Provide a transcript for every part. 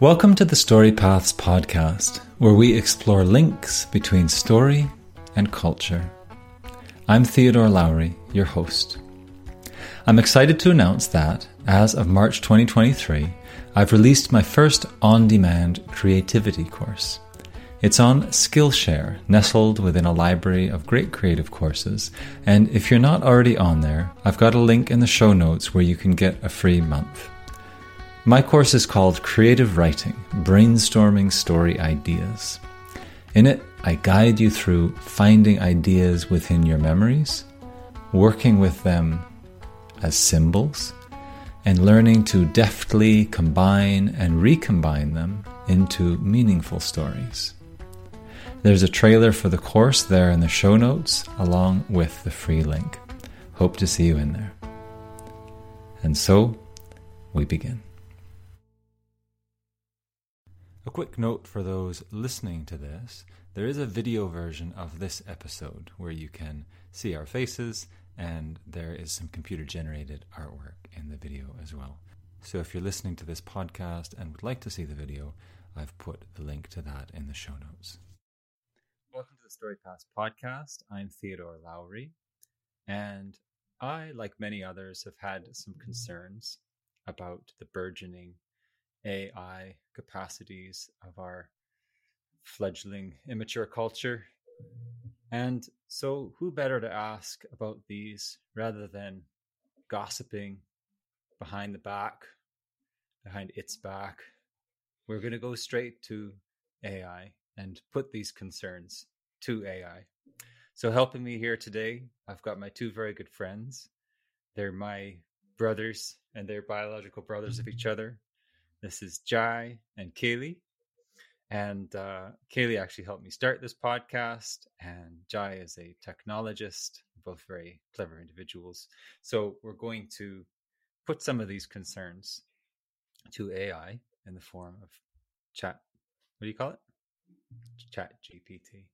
Welcome to the Story Paths podcast, where we explore links between story and culture. I'm Theodore Lowry, your host. I'm excited to announce that, as of March 2023, I've released my first on demand creativity course. It's on Skillshare, nestled within a library of great creative courses. And if you're not already on there, I've got a link in the show notes where you can get a free month. My course is called Creative Writing Brainstorming Story Ideas. In it, I guide you through finding ideas within your memories, working with them as symbols, and learning to deftly combine and recombine them into meaningful stories. There's a trailer for the course there in the show notes, along with the free link. Hope to see you in there. And so, we begin. A quick note for those listening to this there is a video version of this episode where you can see our faces, and there is some computer generated artwork in the video as well. So if you're listening to this podcast and would like to see the video, I've put the link to that in the show notes. Welcome to the Story podcast. I'm Theodore Lowry, and I, like many others, have had some concerns about the burgeoning AI capacities of our fledgling immature culture. And so, who better to ask about these rather than gossiping behind the back, behind its back? We're going to go straight to AI and put these concerns to AI. So, helping me here today, I've got my two very good friends. They're my brothers and they're biological brothers of each other. This is Jai and Kaylee. And uh, Kaylee actually helped me start this podcast, and Jai is a technologist, both very clever individuals. So we're going to put some of these concerns to AI in the form of chat. What do you call it? Chat GPT.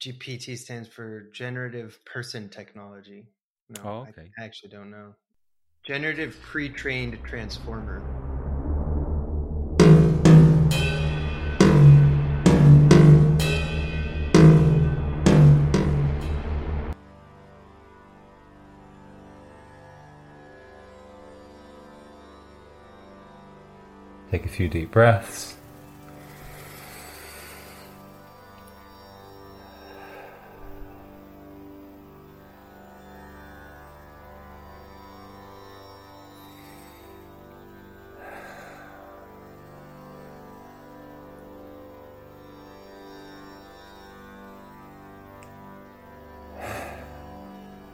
GPT stands for Generative Person Technology. No, oh, okay. I actually don't know. Generative Pre-trained Transformer. Few deep breaths.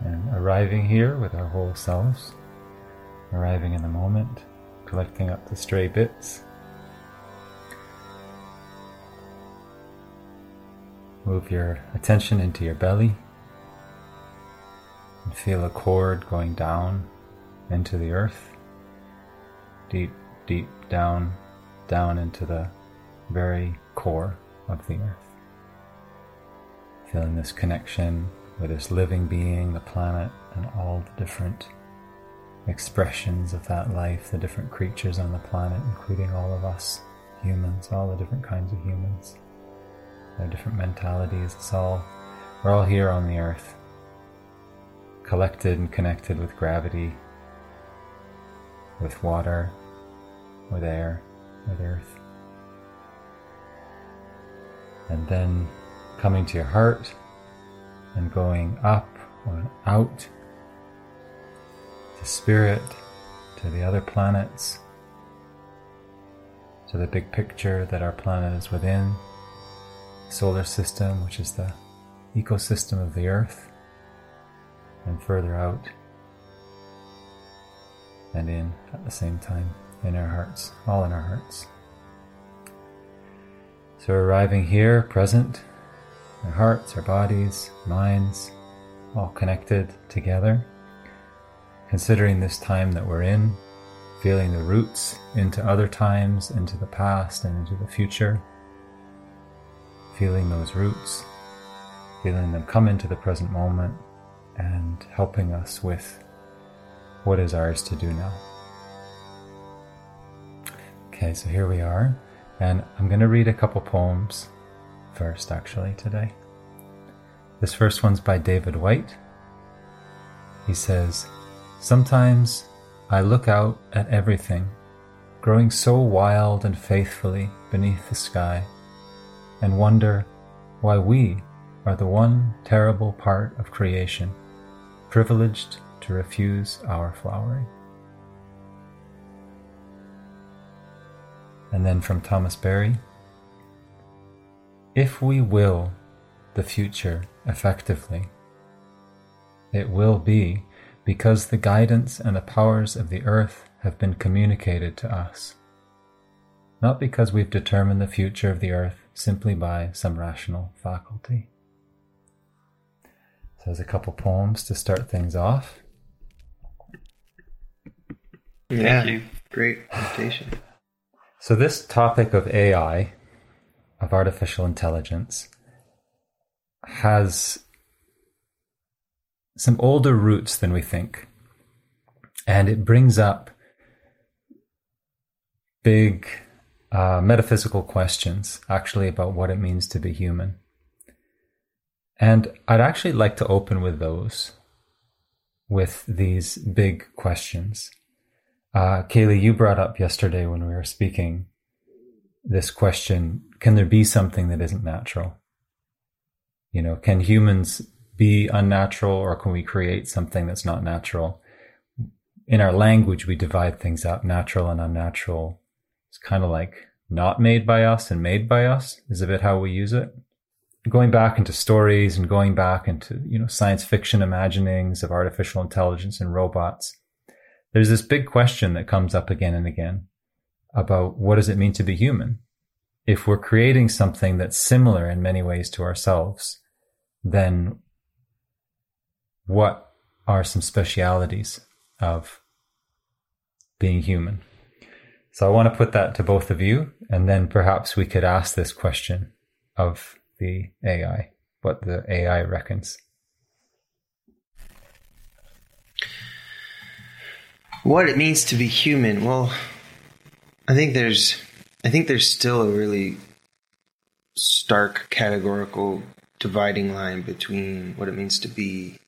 And arriving here with our whole selves, arriving in the moment collecting up the stray bits. Move your attention into your belly and feel a cord going down into the earth, deep, deep down, down into the very core of the earth. Feeling this connection with this living being, the planet, and all the different expressions of that life, the different creatures on the planet, including all of us humans, all the different kinds of humans, their different mentalities. It's all, we're all here on the earth, collected and connected with gravity, with water, with air, with earth. And then coming to your heart and going up or out to spirit, to the other planets, to the big picture that our planet is within, solar system, which is the ecosystem of the earth, and further out and in at the same time in our hearts, all in our hearts. So arriving here, present, our hearts, our bodies, minds, all connected together considering this time that we're in, feeling the roots into other times, into the past, and into the future. Feeling those roots, feeling them come into the present moment, and helping us with what is ours to do now. Okay, so here we are, and I'm going to read a couple poems first, actually, today. This first one's by David Whyte. He says, Sometimes I look out at everything, growing so wild and faithfully beneath the sky, and wonder why we are the one terrible part of creation, privileged to refuse our flowering. And then from Thomas Berry If we will the future effectively, it will be because the guidance and the powers of the earth have been communicated to us, not because we've determined the future of the earth simply by some rational faculty. So there's a couple poems to start things off. Yeah, Thank you. Great invitation. So, this topic of AI, of artificial intelligence, has some older roots than we think. And it brings up big uh, metaphysical questions, actually, about what it means to be human. And I'd actually like to open with those, with these big questions. Uh, Kaylee, you brought up yesterday when we were speaking this question can there be something that isn't natural? You know, can humans be unnatural or can we create something that's not natural? In our language, we divide things up natural and unnatural. It's kind of like not made by us and made by us is a bit how we use it. Going back into stories and going back into, you know, science fiction imaginings of artificial intelligence and robots there's this big question that comes up again and again about what does it mean to be human? If we're creating something that's similar in many ways to ourselves, then what are some specialities of being human? So I want to put that to both of you, and then perhaps we could ask this question of the AI, what the AI reckons. What it means to be human? Well, I think there's I think there's still a really stark categorical dividing line between what it means to be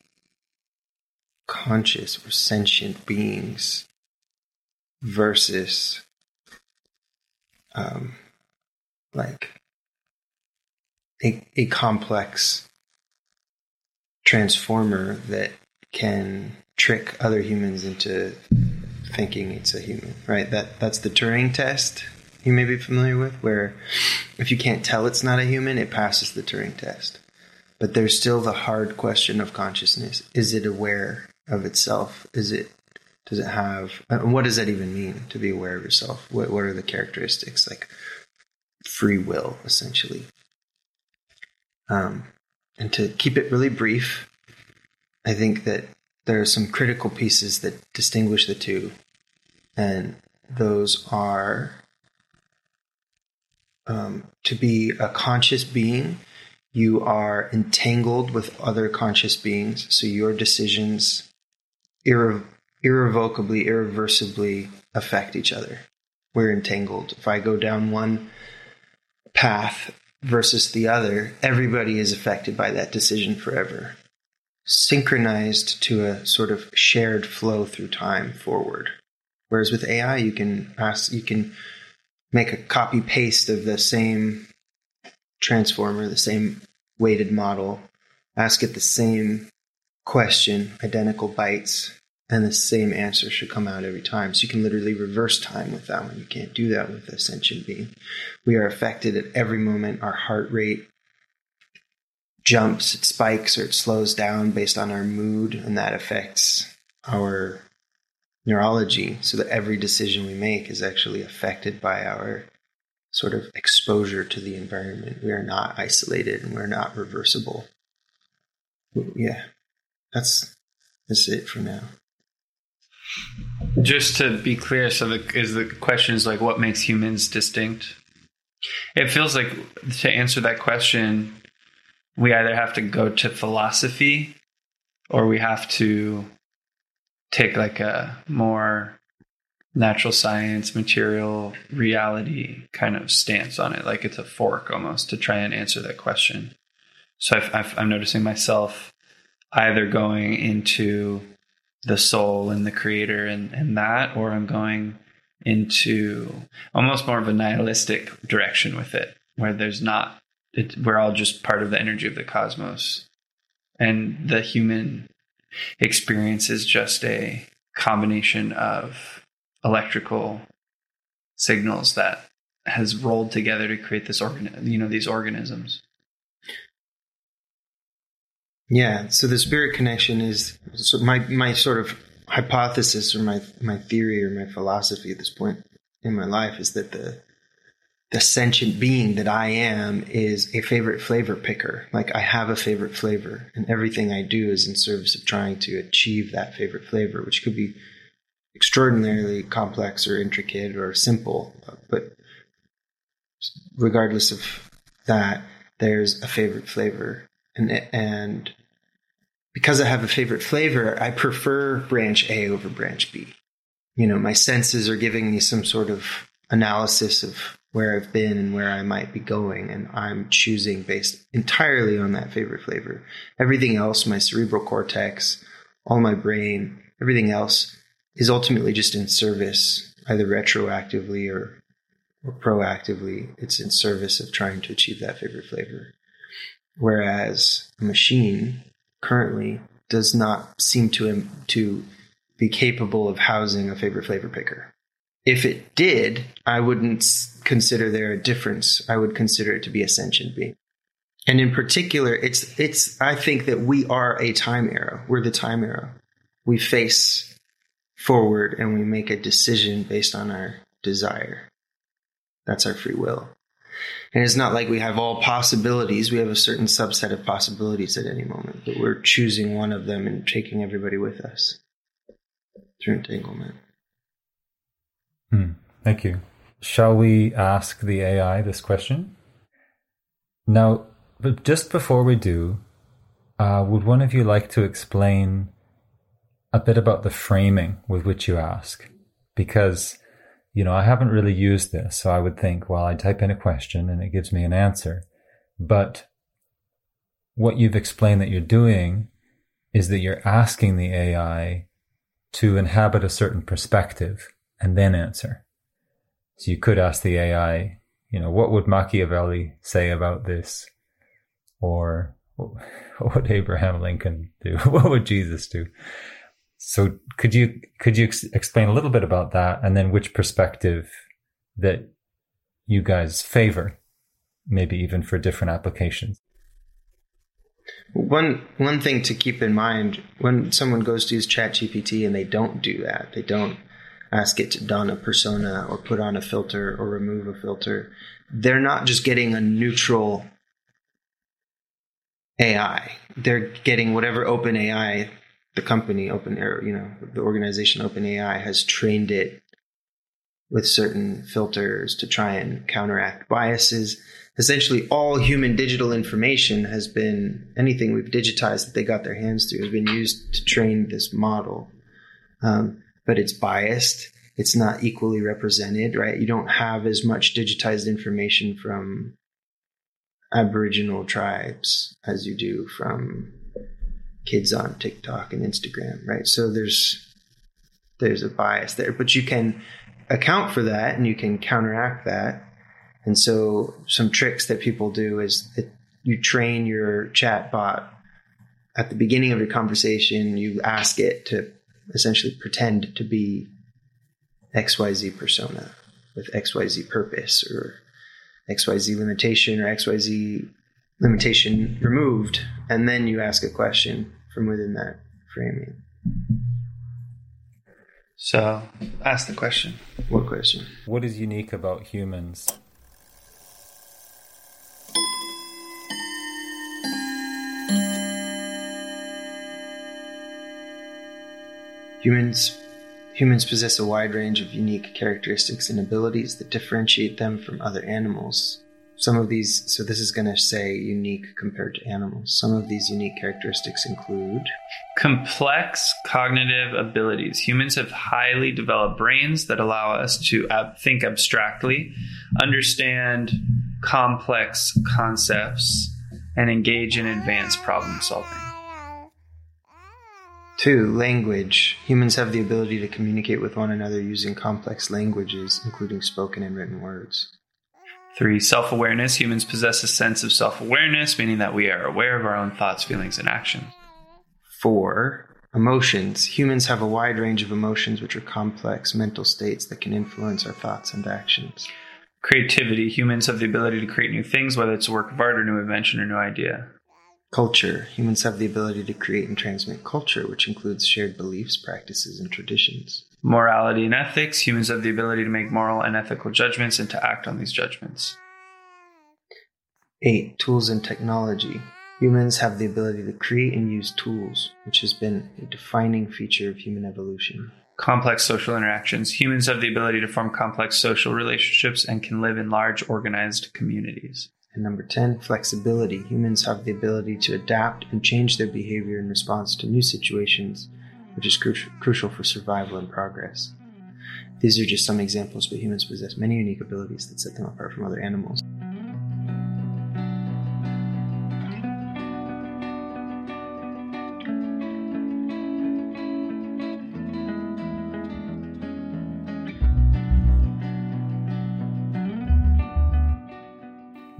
conscious or sentient beings versus um, like a, a complex transformer that can trick other humans into thinking it's a human, right? That that's the Turing test you may be familiar with, where if you can't tell it's not a human, it passes the Turing test. But there's still the hard question of consciousness: Is it aware of itself? Is it does it have? What does that even mean to be aware of yourself? What what are the characteristics like free will, essentially? Um, and to keep it really brief, I think that there are some critical pieces that distinguish the two, and those are um, to be a conscious being, you are entangled with other conscious beings, so your decisions irre- irrevocably, irreversibly affect each other. We're entangled. If I go down one path versus the other, everybody is affected by that decision forever synchronized to a sort of shared flow through time forward. Whereas with AI, you can ask, you can make a copy paste of the same transformer, the same weighted model, ask it the same question, identical bytes, and the same answer should come out every time. So you can literally reverse time with that one. You can't do that with a sentient being. We are affected at every moment. Our heart rate jumps, it spikes, or it slows down based on our mood, and that affects our neurology so that every decision we make is actually affected by our sort of exposure to the environment. We are not isolated and we're not reversible. Yeah, that's that's it for now. Just to be clear, so the, is the question is like what makes humans distinct? It feels like to answer that question, we either have to go to philosophy or we have to take like a more natural science, material reality kind of stance on it. Like it's a fork almost to try and answer that question. So i am noticing myself either going into the soul and the creator and, and that, or I'm going into almost more of a nihilistic direction with it, where there's not, it, we're all just part of the energy of the cosmos. And the human experience is just a combination of electrical signals that has rolled together to create this organ, you know, these organisms. Yeah. So the spirit connection is so my my sort of hypothesis or my my theory or my philosophy at this point in my life is that the the sentient being that I am is a favorite flavor picker. Like I have a favorite flavor, and everything I do is in service of trying to achieve that favorite flavor, which could be extraordinarily complex or intricate or simple. But regardless of that, there's a favorite flavor, and and because I have a favorite flavor, I prefer branch A over branch B. You know, my senses are giving me some sort of analysis of where I've been and where I might be going, and I'm choosing based entirely on that favorite flavor. Everything else, my cerebral cortex, all my brain, everything else is ultimately just in service, either retroactively or or proactively. It's in service of trying to achieve that favorite flavor. Whereas a machine currently does not seem to to be capable of housing a favorite flavor picker. If it did, I wouldn't consider there a difference. I would consider it to be a sentient being. And in particular, it's it's I think that we are a time arrow. We're the time arrow. We face forward and we make a decision based on our desire. That's our free will. And it's not like we have all possibilities. We have a certain subset of possibilities at any moment, but we're choosing one of them and taking everybody with us through entanglement. Hmm. Thank you. Shall we ask the AI this question? Now, but just before we do, uh, would one of you like to explain a bit about the framing with which you ask? Because you know, I haven't really used this. So I would think, well, I type in a question and it gives me an answer. But what you've explained that you're doing is that you're asking the AI to inhabit a certain perspective and then answer. So you could ask the AI, you know, what would Machiavelli say about this? Or what would Abraham Lincoln do? What would Jesus do? So could you could you ex- explain a little bit about that, and then which perspective that you guys favor, maybe even for different applications? One one thing to keep in mind when someone goes to use ChatGPT and they don't do that, they don't ask it to don a persona or put on a filter or remove a filter. They're not just getting a neutral AI. They're getting whatever OpenAI the company OpenAI you know the organization openai has trained it with certain filters to try and counteract biases. Essentially all human digital information has been anything we've digitized that they got their hands to has been used to train this model. Um, but it's biased. It's not equally represented right? You don't have as much digitized information from aboriginal tribes as you do from kids on TikTok and Instagram, right? So there's there's a bias there, but you can account for that and you can counteract that. And so some tricks that people do is that you train your chat bot at the beginning of your conversation, you ask it to essentially pretend to be XYZ persona with XYZ purpose or XYZ limitation or XYZ limitation removed, and then you ask a question from within that framing. So, ask the question. What question? What is unique about humans? Humans humans possess a wide range of unique characteristics and abilities that differentiate them from other animals Some of these, so this is going to say unique compared to animals. Some of these unique characteristics include complex cognitive abilities. Humans have highly developed brains that allow us to ab- think abstractly, understand complex concepts, and engage in advanced problem solving. Two, language. Humans have the ability to communicate with one another using complex languages, including spoken and written words. Three, self awareness. Humans possess a sense of self awareness, meaning that we are aware of our own thoughts, feelings, and actions. Four, emotions. Humans have a wide range of emotions, which are complex mental states that can influence our thoughts and actions. Creativity. Humans have the ability to create new things, whether it's a work of art or new invention or new idea. Culture. Humans have the ability to create and transmit culture, which includes shared beliefs, practices, and traditions. Morality and ethics. Humans have the ability to make moral and ethical judgments and to act on these judgments. Eight, tools and technology. Humans have the ability to create and use tools, which has been a defining feature of human evolution. Complex social interactions. Humans have the ability to form complex social relationships and can live in large organized communities. And number 10, flexibility. Humans have the ability to adapt and change their behavior in response to new situations, which is cru- crucial for survival and progress. These are just some examples, but humans possess many unique abilities that set them apart from other animals.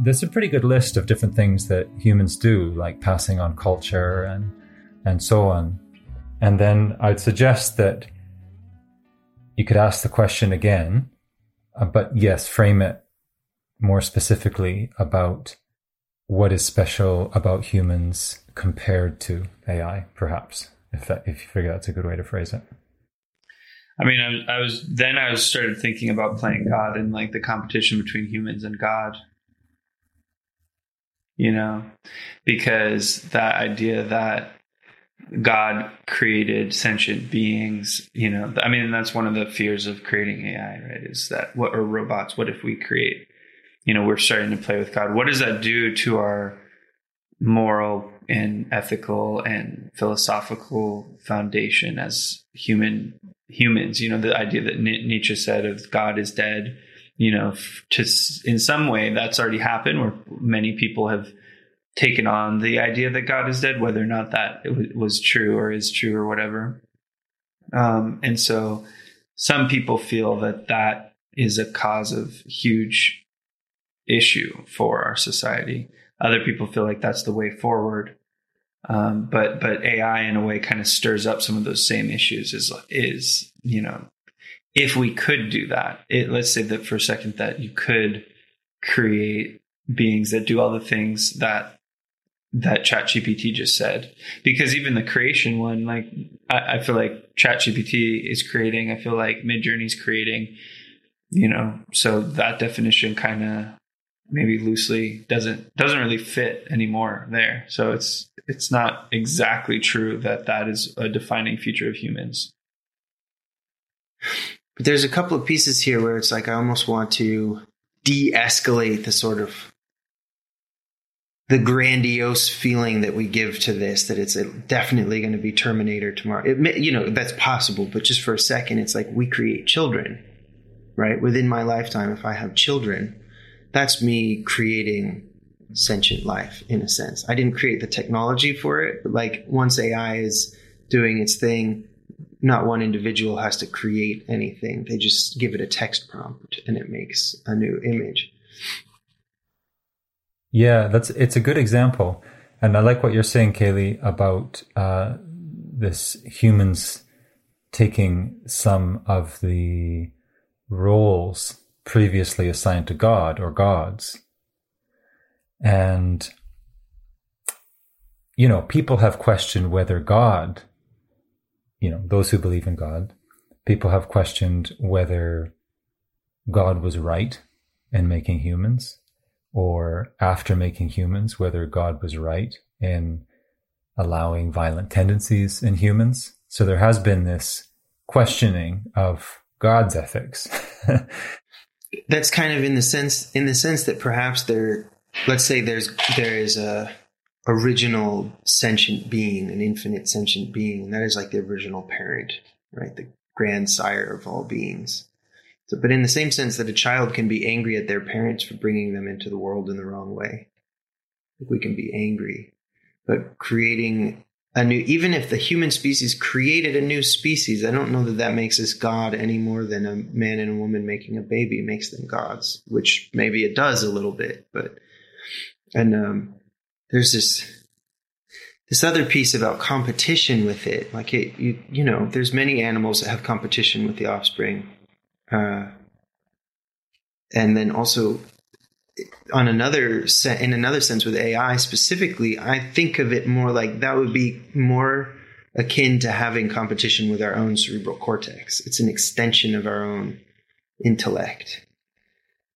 There's a pretty good list of different things that humans do, like passing on culture and and so on. And then I'd suggest that you could ask the question again, uh, but yes, frame it more specifically about what is special about humans compared to AI, perhaps, if that, if you figure that's a good way to phrase it. I mean, I I was then I was started thinking about playing God and like the competition between humans and God you know, because that idea that God created sentient beings, you know, I mean, that's one of the fears of creating AI, right? Is that what are robots? What if we create, you know, we're starting to play with God? What does that do to our moral and ethical and philosophical foundation as human humans? You know, the idea that Nietzsche said of God is dead you know, to in some way that's already happened where many people have taken on the idea that God is dead, whether or not that was true or is true or whatever. Um, and so some people feel that that is a cause of huge issue for our society. Other people feel like that's the way forward. Um, but but AI in a way kind of stirs up some of those same issues. Is is you know if we could do that, it, let's say that for a second that you could create beings that do all the things that that ChatGPT just said. Because even the creation one, like I, I feel like ChatGPT is creating, I feel like Midjourney is creating, you know, so that definition kind of maybe loosely doesn't doesn't really fit anymore there. So it's it's not exactly true that that is a defining feature of humans. But there's a couple of pieces here where it's like I almost want to de-escalate the sort of the grandiose feeling that we give to this that it's definitely going to be Terminator tomorrow. It, you know that's possible, but just for a second, it's like we create children, right? Within my lifetime, if I have children, that's me creating sentient life in a sense. I didn't create the technology for it, but like once AI is doing its thing, not one individual has to create anything. They just give it a text prompt and it makes a new image. Yeah, that's it's a good example, and I like what you're saying, Kaylee, about uh, this humans taking some of the roles previously assigned to God or gods, and you know, people have questioned whether God you know, those who believe in God, people have questioned whether God was right in making humans or after making humans, whether God was right in allowing violent tendencies in humans. So there has been this questioning of God's ethics. that's kind of in the sense in the sense that perhaps there let's say there's there is a original sentient being an infinite sentient being and that is like the original parent right the grandsire of all beings. So, but in the same sense that a child can be angry at their parents for bringing them into the world in the wrong way. We can be angry. But creating a new even if the human species created a new species i don't know that that makes us god any more than a man and a woman making a baby makes them gods which maybe it does a little bit but and um, there's this this other piece about competition with it like it you, you know there's many animals that have competition with the offspring uh, and then also on another set in another sense with AI specifically, I think of it more like that would be more akin to having competition with our own cerebral cortex. It's an extension of our own intellect.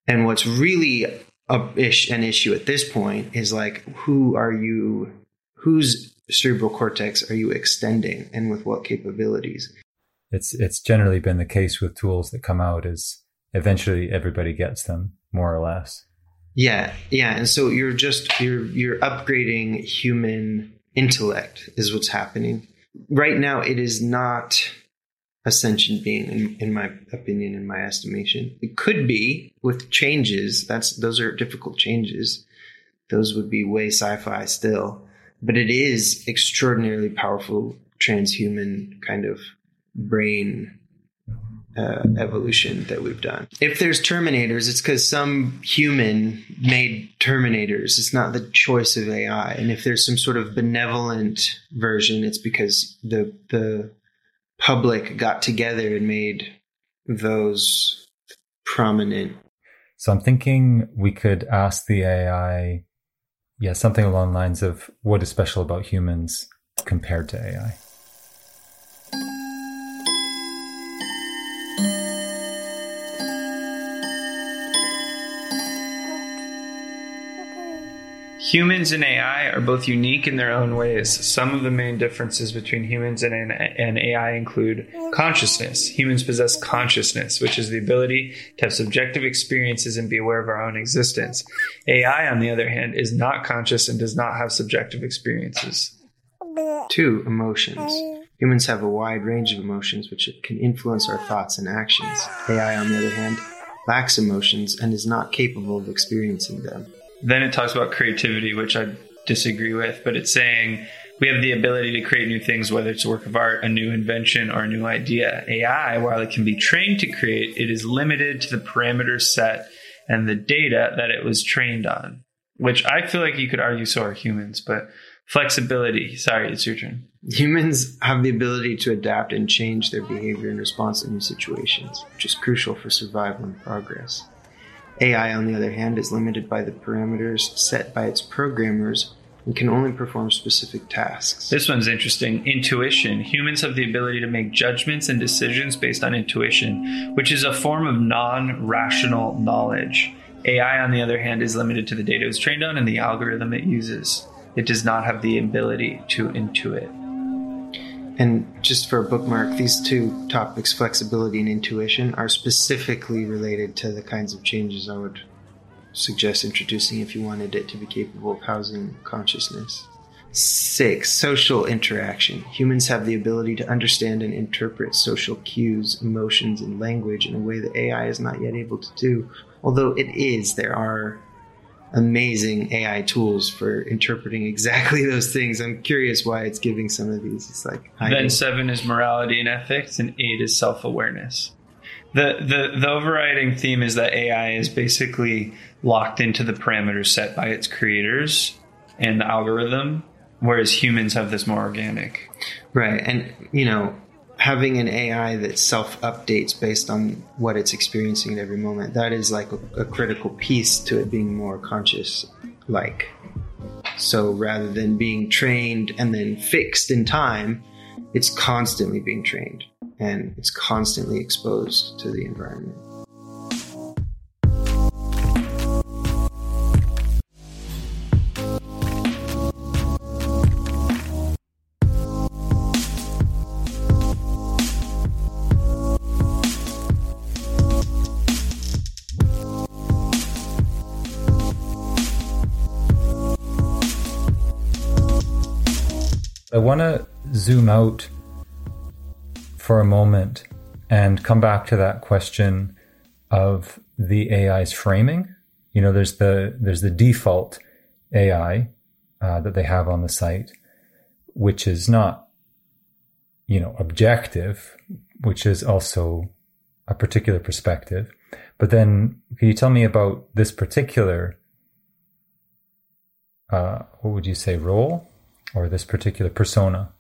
And what's really a ish, an issue at this point is like, who are you, whose cerebral cortex are you extending and with what capabilities? It's, it's generally been the case with tools that come out is eventually everybody gets them more or less. Yeah, yeah, and so you're just you're you're upgrading human intellect is what's happening right now. It is not a sentient being, in, in my opinion, in my estimation. It could be with changes. That's those are difficult changes. Those would be way sci-fi still, but it is extraordinarily powerful transhuman kind of brain uh, evolution that we've done. If there's Terminators, it's because some human made Terminators. It's not the choice of AI. And if there's some sort of benevolent version, it's because the the public got together and made those prominent. So I'm thinking we could ask the AI, yeah, something along lines of what is special about humans compared to AI. Humans and AI are both unique in their own ways. Some of the main differences between humans and, and AI include consciousness. Humans possess consciousness, which is the ability to have subjective experiences and be aware of our own existence. AI, on the other hand, is not conscious and does not have subjective experiences. Two, emotions. Humans have a wide range of emotions which can influence our thoughts and actions. AI, on the other hand, lacks emotions and is not capable of experiencing them. Then it talks about creativity, which I disagree with, but it's saying we have the ability to create new things, whether it's a work of art, a new invention, or a new idea. AI, while it can be trained to create, it is limited to the parameters set and the data that it was trained on, which I feel like you could argue so are humans, but flexibility. Sorry, it's your turn. Humans have the ability to adapt and change their behavior in response to new situations, which is crucial for survival and progress. AI, on the other hand, is limited by the parameters set by its programmers and can only perform specific tasks. This one's interesting. Intuition. Humans have the ability to make judgments and decisions based on intuition, which is a form of non rational knowledge. AI, on the other hand, is limited to the data it's trained on and the algorithm it uses. It does not have the ability to intuit. And just for a bookmark, these two topics, flexibility and intuition, are specifically related to the kinds of changes I would suggest introducing if you wanted it to be capable of housing consciousness. Six, social interaction. Humans have the ability to understand and interpret social cues, emotions, and language in a way that AI is not yet able to do. Although it is, there are amazing AI tools for interpreting exactly those things. I'm curious why it's giving some of these. It's like then seven is morality and ethics, and eight is self awareness. The, the the overriding theme is that AI is basically locked into the parameters set by its creators and the algorithm, whereas humans have this more organic. Right, and you know, having an AI that self updates based on what it's experiencing at every moment, that is like a, a critical piece to it being more conscious like. So rather than being trained and then fixed in time, it's constantly being trained and it's constantly exposed to the environment. Want to zoom out for a moment and come back to that question of the AI's framing. You know, there's the there's the default AI uh, that they have on the site, which is not, you know, objective, which is also a particular perspective. But then, can you tell me about this particular, uh, what would you say, role or this particular persona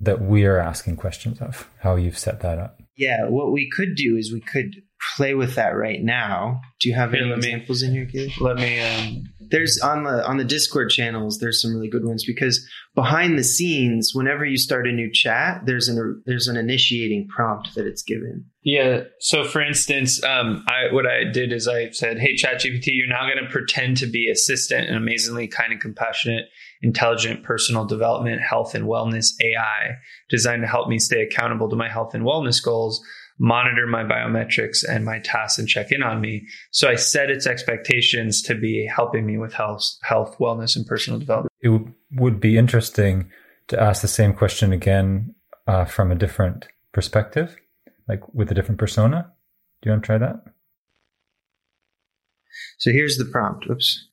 that we are asking questions of? How you've set that up? Yeah, what we could do is we could play with that right now. Do you have Here, any let me- examples in here, Keely? Let me. Um, There's on the on the Discord channels. There's some really good ones because behind the scenes, whenever you start a new chat, there's an there's an initiating prompt that it's given. Yeah. So, for instance, um, I what I did is I said, "Hey, ChatGPT, you're now going to pretend to be assistant and amazingly kind and compassionate, intelligent personal development, health and wellness AI designed to help me stay accountable to my health and wellness goals." Monitor my biometrics and my tasks and check in on me. So I set its expectations to be helping me with health, health, wellness, and personal development. It w- would be interesting to ask the same question again uh, from a different perspective, like with a different persona. Do you want to try that? So here's the prompt. Oops.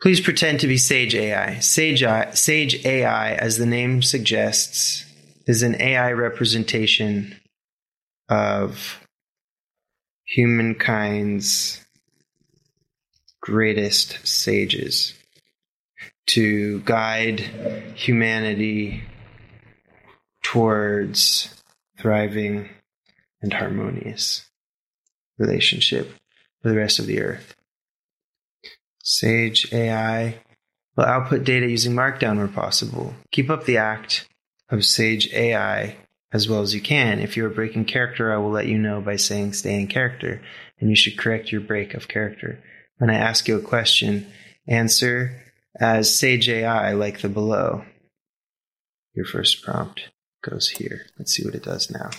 Please pretend to be Sage AI. Sage AI, Sage AI, as the name suggests, is an AI representation of humankind's greatest sages to guide humanity towards thriving and harmonious relationship with the rest of the earth. Sage AI will output data using Markdown where possible. Keep up the act of Sage AI as well as you can. If you are breaking character, I will let you know by saying stay in character, and you should correct your break of character. When I ask you a question, answer as Sage AI like the below. Your first prompt goes here. Let's see what it does now.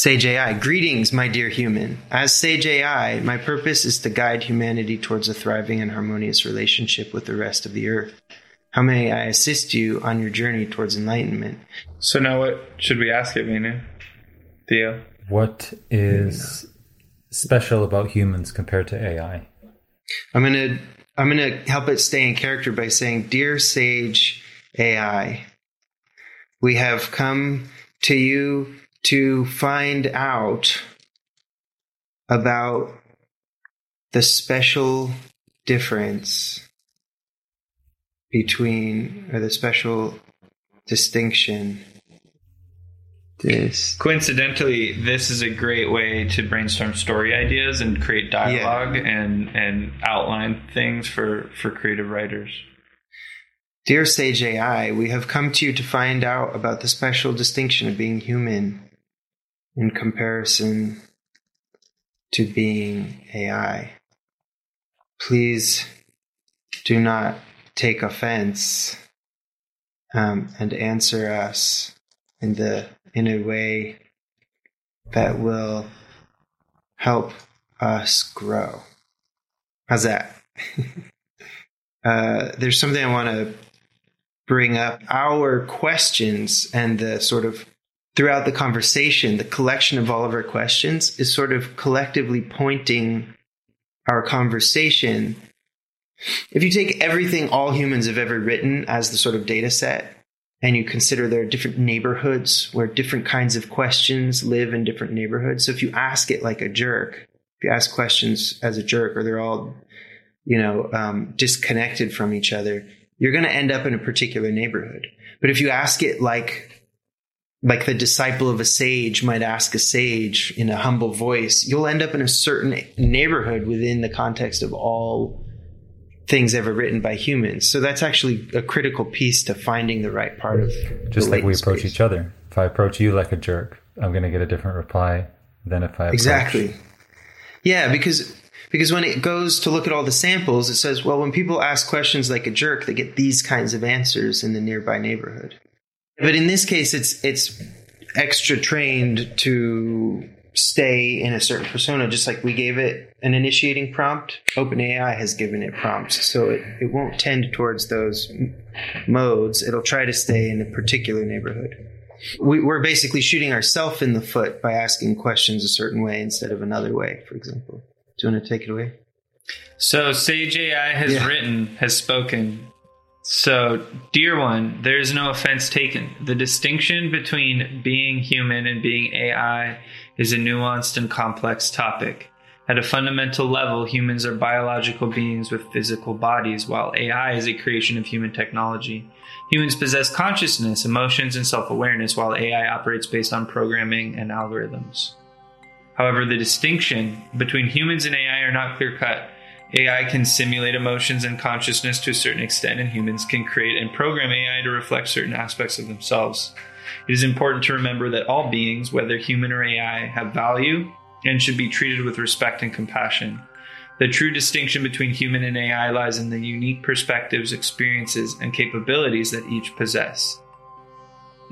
Sage AI, greetings, my dear human. As Sage AI, my purpose is to guide humanity towards a thriving and harmonious relationship with the rest of the earth. How may I assist you on your journey towards enlightenment? So now, what should we ask it, Vinu? Theo. What is special about humans compared to AI? I'm gonna I'm gonna help it stay in character by saying, Dear Sage AI, we have come to you to find out about the special difference between or the special distinction. This Coincidentally, this is a great way to brainstorm story ideas and create dialogue and and outline things for for creative writers. Dear Sage AI, we have come to you to find out about the special distinction of being human in comparison to being AI. Please do not take offense um, and answer us in the in a way that will help us grow. How's that? uh, there's something I want to bring up. Our questions and the sort of throughout the conversation, the collection of all of our questions is sort of collectively pointing our conversation. If you take everything all humans have ever written as the sort of data set, and you consider there are different neighborhoods where different kinds of questions live in different neighborhoods. So if you ask it like a jerk, if you ask questions as a jerk, or they're all, you know, um, disconnected from each other, you're going to end up in a particular neighborhood. But if you ask it like, like the disciple of a sage might ask a sage in a humble voice, you'll end up in a certain neighborhood within the context of all things ever written by humans. So that's actually a critical piece to finding the right part of Just like we approach space. each other. If I approach you like a jerk, I'm going to get a different reply than if I approach Exactly. Yeah, because Because when it goes to look at all the samples, it says, well, when people ask questions like a jerk, they get these kinds of answers in the nearby neighborhood. But in this case, it's it's extra trained to stay in a certain persona, just like we gave it an initiating prompt. OpenAI has given it prompts, so it, it won't tend towards those modes. It'll try to stay in a particular neighborhood. We, we're basically shooting ourselves in the foot by asking questions a certain way instead of another way, for example. Do you want to take it away? So Sage AI has Yeah. written, has spoken. So, dear one, there is no offense taken. The distinction between being human and being AI is a nuanced and complex topic. At a fundamental level, humans are biological beings with physical bodies, while AI is a creation of human technology. Humans possess consciousness, emotions, and self awareness, while AI operates based on programming and algorithms. However, the distinction between humans and AI are not clear cut. AI can simulate emotions and consciousness to a certain extent, and humans can create and program AI to reflect certain aspects of themselves. It is important to remember that all beings, whether human or AI, have value and should be treated with respect and compassion. The true distinction between human and AI lies in the unique perspectives, experiences, and capabilities that each possess.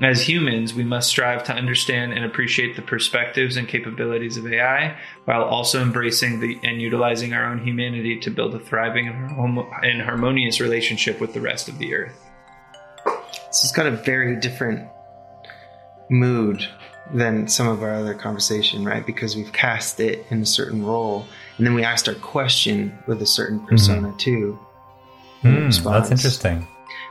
As humans, we must strive to understand and appreciate the perspectives and capabilities of AI while also embracing the, and utilizing our own humanity to build a thriving and harmonious relationship with the rest of the earth. This has got a very different mood than some of our other conversation, right? Because we've cast it in a certain role, and then we asked our question with a certain persona too. in Hmm, response. that's interesting.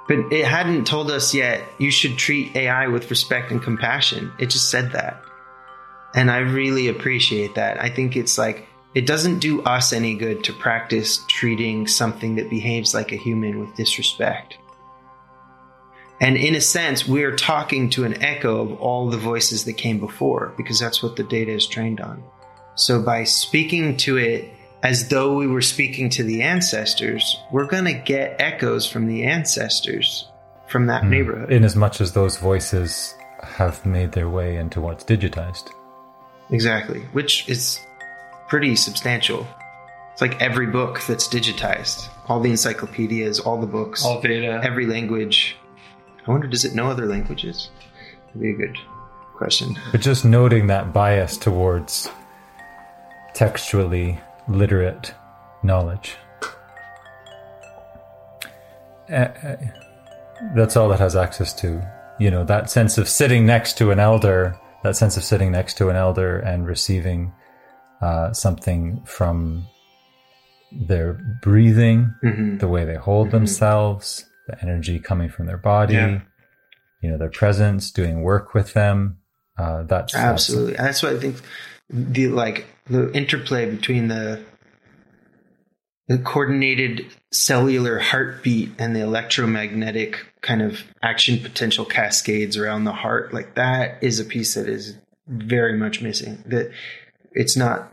But it hadn't told us yet you should treat AI with respect and compassion. It just said that. And I really appreciate that. I think it's like, it doesn't do us any good to practice treating something that behaves like a human with disrespect. And in a sense, we're talking to an echo of all the voices that came before because that's what the data is trained on. So by speaking to it as though we were speaking to the ancestors, we're going to get echoes from the ancestors from that hmm. neighborhood. In as much as those voices have made their way into what's digitized. exactly, which is pretty substantial. It's like every book that's digitized, all the encyclopedias, all the books, All Veda. every language. I wonder, does it know other languages? That'd be a good question. But just noting that bias towards textually literate knowledge. Uh, that's all that has access to. You know, that sense of sitting next to an elder, that sense of sitting next to an elder and receiving uh, something from their breathing, hmm the way they hold themselves, the energy coming from their body, Yeah. you know, their presence, doing work with them. Uh, that's that's- Absolutely. That's what I think the like the interplay between the the coordinated cellular heartbeat and the electromagnetic kind of action potential cascades around the heart like that is a piece that is very much missing that it's not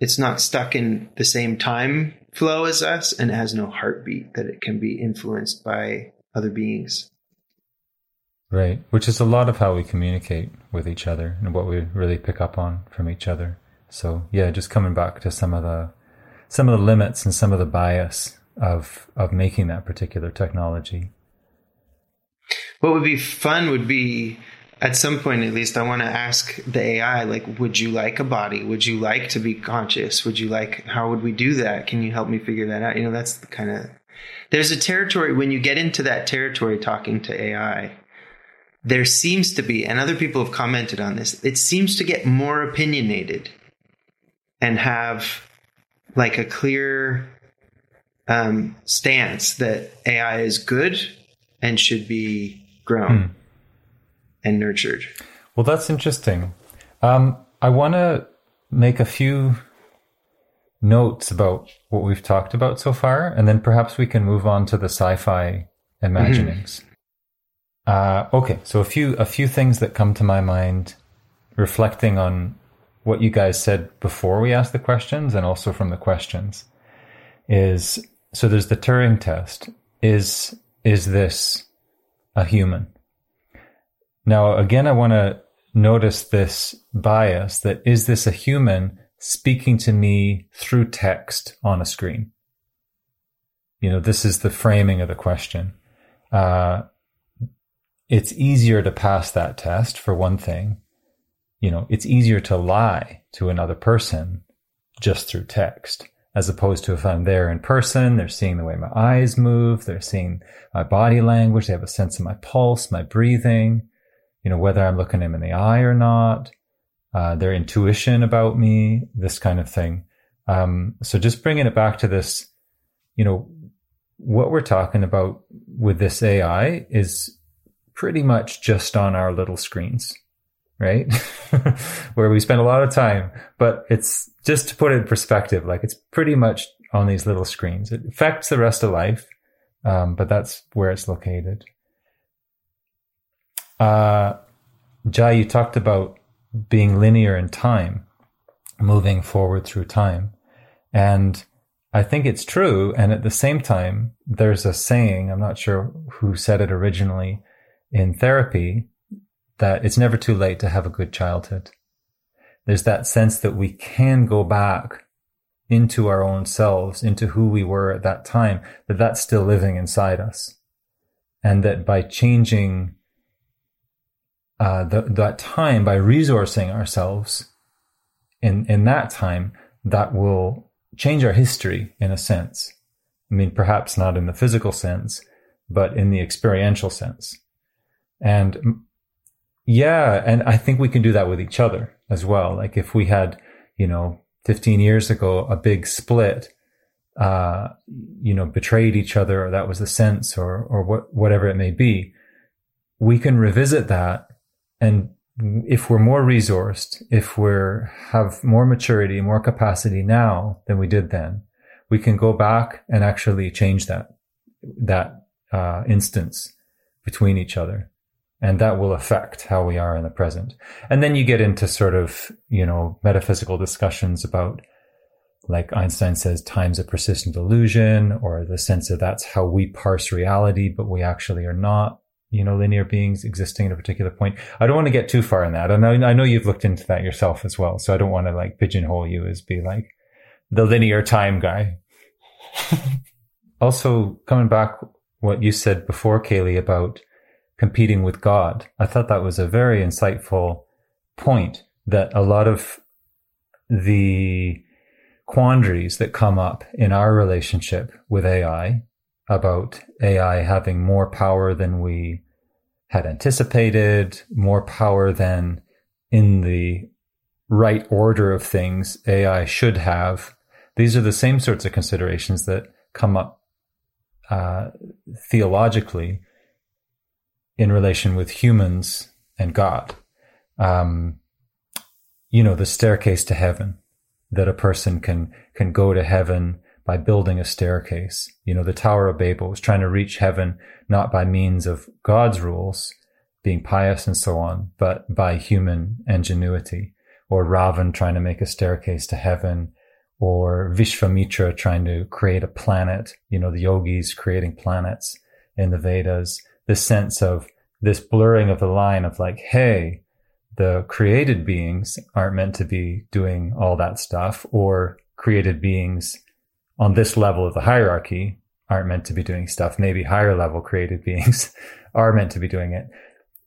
it's not stuck in the same time flow as us and has no heartbeat that it can be influenced by other beings Right, which is a lot of how we communicate with each other and what we really pick up on from each other. So yeah, just coming back to some of the some of the limits and some of the bias of of making that particular technology. What would be fun would be at some point at least I want to ask the AI like would you like a body? Would you like to be conscious? Would you like how would we do that? Can you help me figure that out? You know, that's the kind of there's a territory when you get into that territory talking to AI there seems to be and other people have commented on this it seems to get more opinionated and have like a clear um, stance that AI is good and should be grown and nurtured. Well, that's interesting. Um, I want to make a few notes about what we've talked about so far, and then perhaps we can move on to the sci-fi imaginings. Uh, okay, so a few a few things that come to my mind, reflecting on what you guys said before we asked the questions, and also from the questions, is so there's the Turing test. Is is this a human? Now, again, I want to notice this bias that is this a human speaking to me through text on a screen? You know, this is the framing of the question. Uh, it's easier to pass that test for one thing. You know, it's easier to lie to another person just through text as opposed to if I'm there in person, they're seeing the way my eyes move, they're seeing my body language, they have a sense of my pulse, my breathing, you know, whether I'm looking them in the eye or not, uh, their intuition about me, this kind of thing. Um, so just bringing it back to this, you know, what we're talking about with this AI is pretty much just on our little screens right? Where we spend a lot of time, but it's just to put it in perspective, like it's pretty much on these little screens. It affects the rest of life, um, but that's where it's located. Uh, Jai, you talked about being linear in time, moving forward through time. And I think it's true. And at the same time, there's a saying, I'm not sure who said it originally in therapy, that it's never too late to have a good childhood. There's that sense that we can go back into our own selves, into who we were at that time, that that's still living inside us. And that by changing uh, the, that time, by resourcing ourselves in, in that time, that will change our history in a sense. I mean, perhaps not in the physical sense, but in the experiential sense. And yeah. And I think we can do that with each other as well. Like if we had, you know, 15 years ago, a big split, uh, you know, betrayed each other or that was the sense or, or what, whatever it may be, we can revisit that. And if we're more resourced, if we're have more maturity, more capacity now than we did then, we can go back and actually change that, that, uh, instance between each other and that will affect how we are in the present. And then you get into sort of, you know, metaphysical discussions about, like Einstein says, time's a persistent illusion, or the sense that that's how we parse reality, but we actually are not, you know, linear beings existing at a particular point. I don't want to get too far in that. And I, I know you've looked into that yourself as well. So I don't want to like pigeonhole you as be like the linear time guy. also, coming back what you said before, Kaylee, about competing with God. I thought that was a very insightful point that a lot of the quandaries that come up in our relationship with AI about AI having more power than we had anticipated, more power than in the right order of things AI should have. These are the same sorts of considerations that come up uh, theologically in relation with humans and God. Um, you know, the staircase to heaven, that a person can, can go to heaven by building a staircase. You know, the Tower of Babel was trying to reach heaven not by means of God's rules, being pious and so on, but by human ingenuity. Or Ravan trying to make a staircase to heaven, or Vishvamitra trying to create a planet, you know, the yogis creating planets in the Vedas this sense of this blurring of the line of like, hey, the created beings aren't meant to be doing all that stuff, or created beings on this level of the hierarchy aren't meant to be doing stuff. Maybe higher level created beings are meant to be doing it.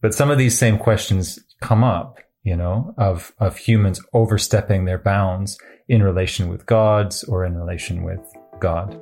But some of these same questions come up, you know, of, of humans overstepping their bounds in relation with gods or in relation with God.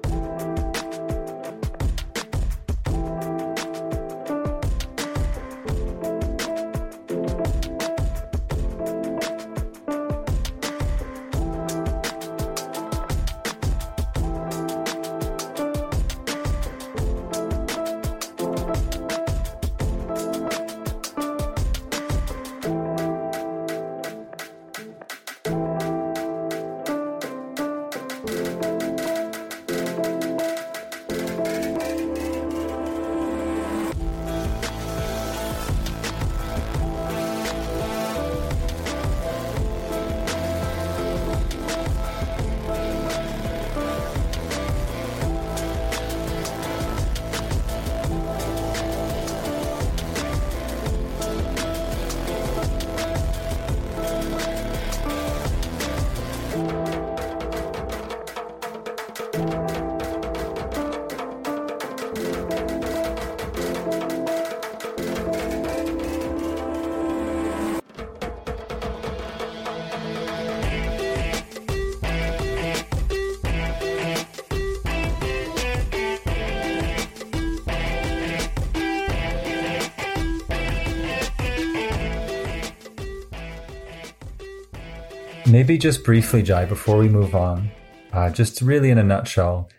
Maybe just briefly, Jai, before we move on, uh, just really in a nutshell,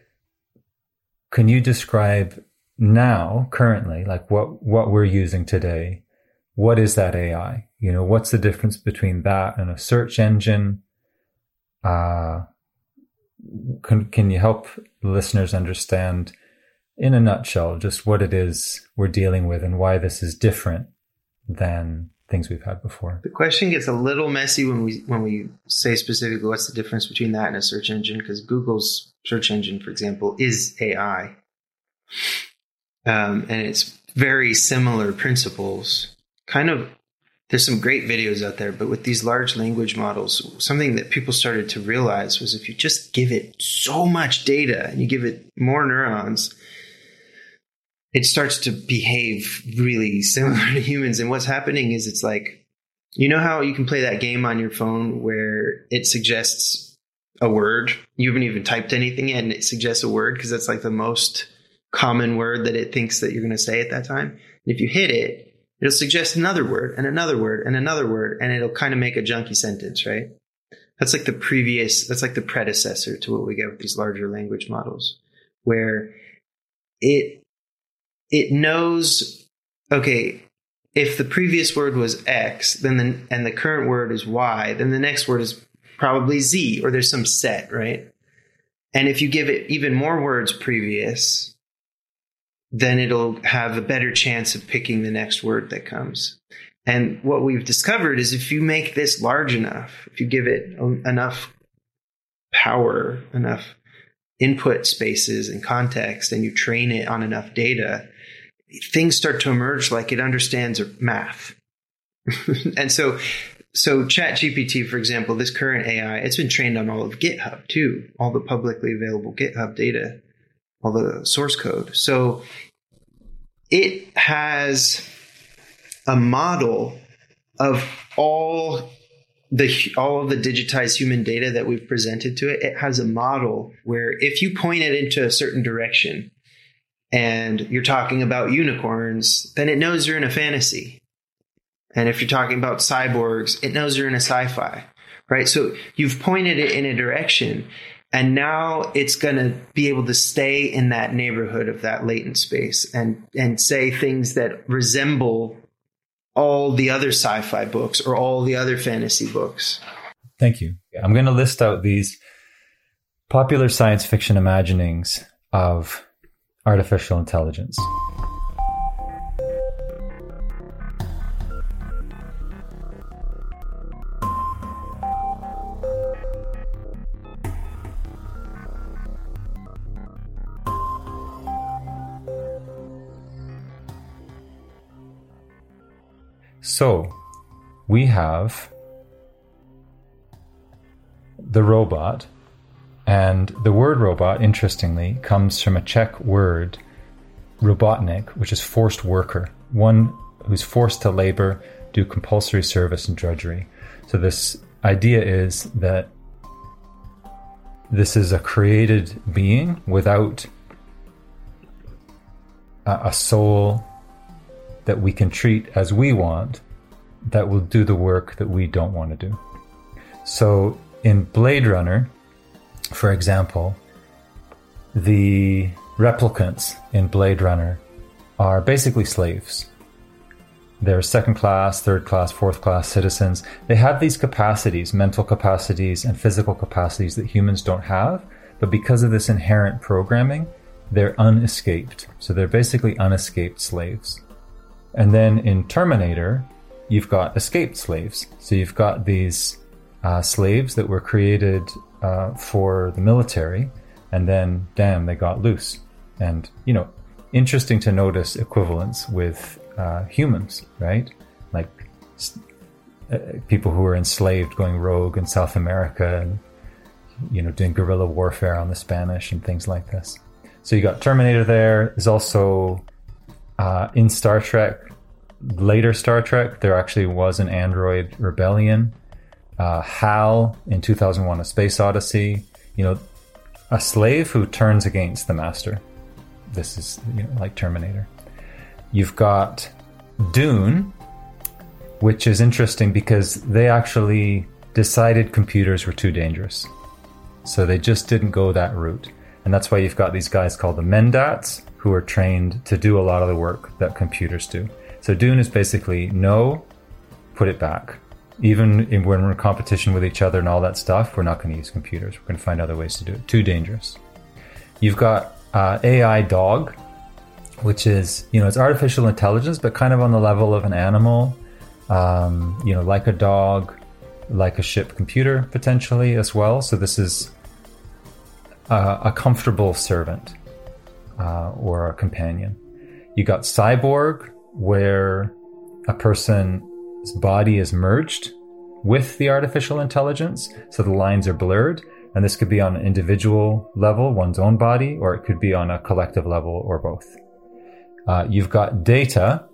can you describe now, currently, like what, what we're using today? What is that AI? You know, what's the difference between that and a search engine? Uh, can, can you help listeners understand in a nutshell just what it is we're dealing with and why this is different than things we've had before. The question gets a little messy when we when we say specifically what's the difference between that and a search engine because Google's search engine, for example, is AI, um, and it's very similar principles. Kind of, there's some great videos out there, but with these large language models, something that people started to realize was if you just give it so much data and you give it more neurons it starts to behave really similar to humans. And what's happening is it's like, you know how you can play that game on your phone where it suggests a word? You haven't even typed anything yet and it suggests a word because that's like the most common word that it thinks that you're going to say at that time. And if you hit it, it'll suggest another word and another word and another word and it'll kind of make a junky sentence, right? That's like the previous, that's like the predecessor to what we get with these larger language models where it it knows, okay, if the previous word was X, then the, and the current word is Y, then the next word is probably Z, or there's some set, right? And if you give it even more words previous, then it'll have a better chance of picking the next word that comes. And what we've discovered is if you make this large enough, if you give it enough power, enough input spaces and context, and you train it on enough data, things start to emerge like it understands math. and so, so ChatGPT, for example, this current AI, it's been trained on all of GitHub too, all the publicly available GitHub data, all the source code. So it has a model of all the all of the digitized human data that we've presented to it. It has a model where if you point it into a certain direction, and you're talking about unicorns, then it knows you're in a fantasy. And if you're talking about cyborgs, it knows you're in a sci fi, right? So you've pointed it in a direction, and now it's going to be able to stay in that neighborhood of that latent space and, and say things that resemble all the other sci fi books or all the other fantasy books. Thank you. I'm going to list out these popular science fiction imaginings of artificial intelligence. So, we have the robot and the word robot, interestingly, comes from a Czech word, robotnik, which is forced worker, one who's forced to labor, do compulsory service and drudgery. So this idea is that this is a created being without a, soul that we can treat as we want that will do the work that we don't want to do. So in Blade Runner, for example, the replicants in Blade Runner are basically slaves. They're second class, third class, fourth class citizens. They have these capacities, mental capacities, and physical capacities that humans don't have, but because of this inherent programming, they're unescaped. So they're basically unescaped slaves. And then in Terminator, you've got escaped slaves. So you've got these uh, slaves that were created uh, for the military, and then damn, they got loose. And you know, interesting to notice equivalence with uh, humans, right? Like uh, people who were enslaved going rogue in South America, and you know, doing guerrilla warfare on the Spanish and things like this. So you got Terminator there. There's also uh, in Star Trek, later Star Trek, there actually was an android rebellion uh, Hal in 2001: A Space Odyssey. You know, a slave who turns against the master. This is you know, like Terminator. You've got Dune, which is interesting because they actually decided computers were too dangerous. So they just didn't go that route. And that's why you've got these guys called the Mentats who are trained to do a lot of the work that computers do. So Dune is basically no, put it back. Even in, when we're in competition with each other and all that stuff, we're not going to use computers. We're going to find other ways to do it. Too dangerous. You've got uh, AI dog, which is you know it's artificial intelligence, but kind of on the level of an animal. Um, you know, like a dog, like a ship computer potentially as well. So this is uh, a comfortable servant uh, or a companion. You got cyborg, where a person's body is merged with the artificial intelligence, so the lines are blurred. And this could be on an individual level, one's own body, or it could be on a collective level, or both. Uh, you've got Data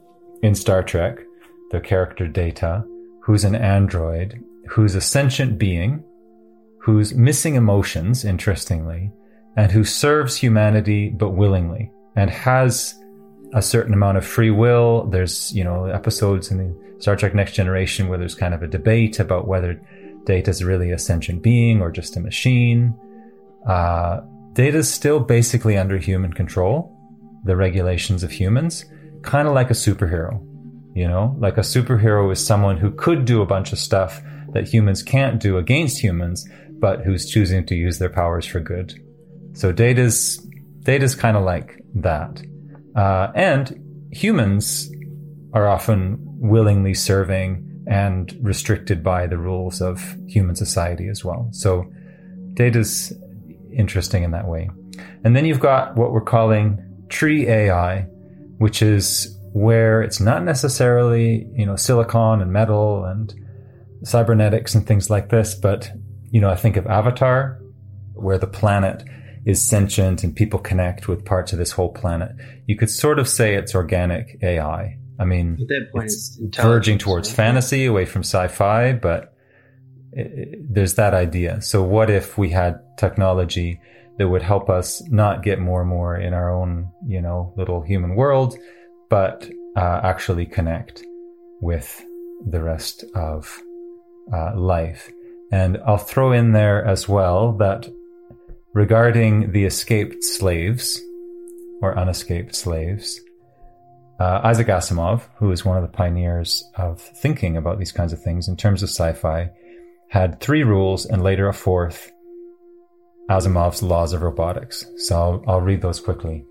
in Star Trek, the character Data, who's an android, who's a sentient being, who's missing emotions, interestingly, and who serves humanity but willingly and has a certain amount of free will. There's, you know, episodes in the Star Trek Next Generation where there's kind of a debate about whether Data's really a sentient being or just a machine. Uh, Data is still basically under human control, the regulations of humans, kind of like a superhero. You know, like a superhero is someone who could do a bunch of stuff that humans can't do against humans, but who's choosing to use their powers for good. So Data's Data's kind of like that. Uh, and humans are often willingly serving and restricted by the rules of human society as well. So data's interesting in that way. And then you've got what we're calling tree AI, which is where it's not necessarily, you know, silicon and metal and cybernetics and things like this, but, you know, I think of Avatar, where the planet is sentient and people connect with parts of this whole planet. You could sort of say it's organic AI. I mean, At that point, it's it's verging towards right? fantasy, away from sci-fi, but it, it- there's that idea. So what if we had technology that would help us not get more and more in our own, you know, little human world, but uh, actually connect with the rest of uh, life. And I'll throw in there as well that regarding the escaped slaves or unescaped slaves, uh, Isaac Asimov, who is one of the pioneers of thinking about these kinds of things in terms of sci fi, had three rules and later a fourth Asimov's laws of robotics. So I'll, I'll read those quickly.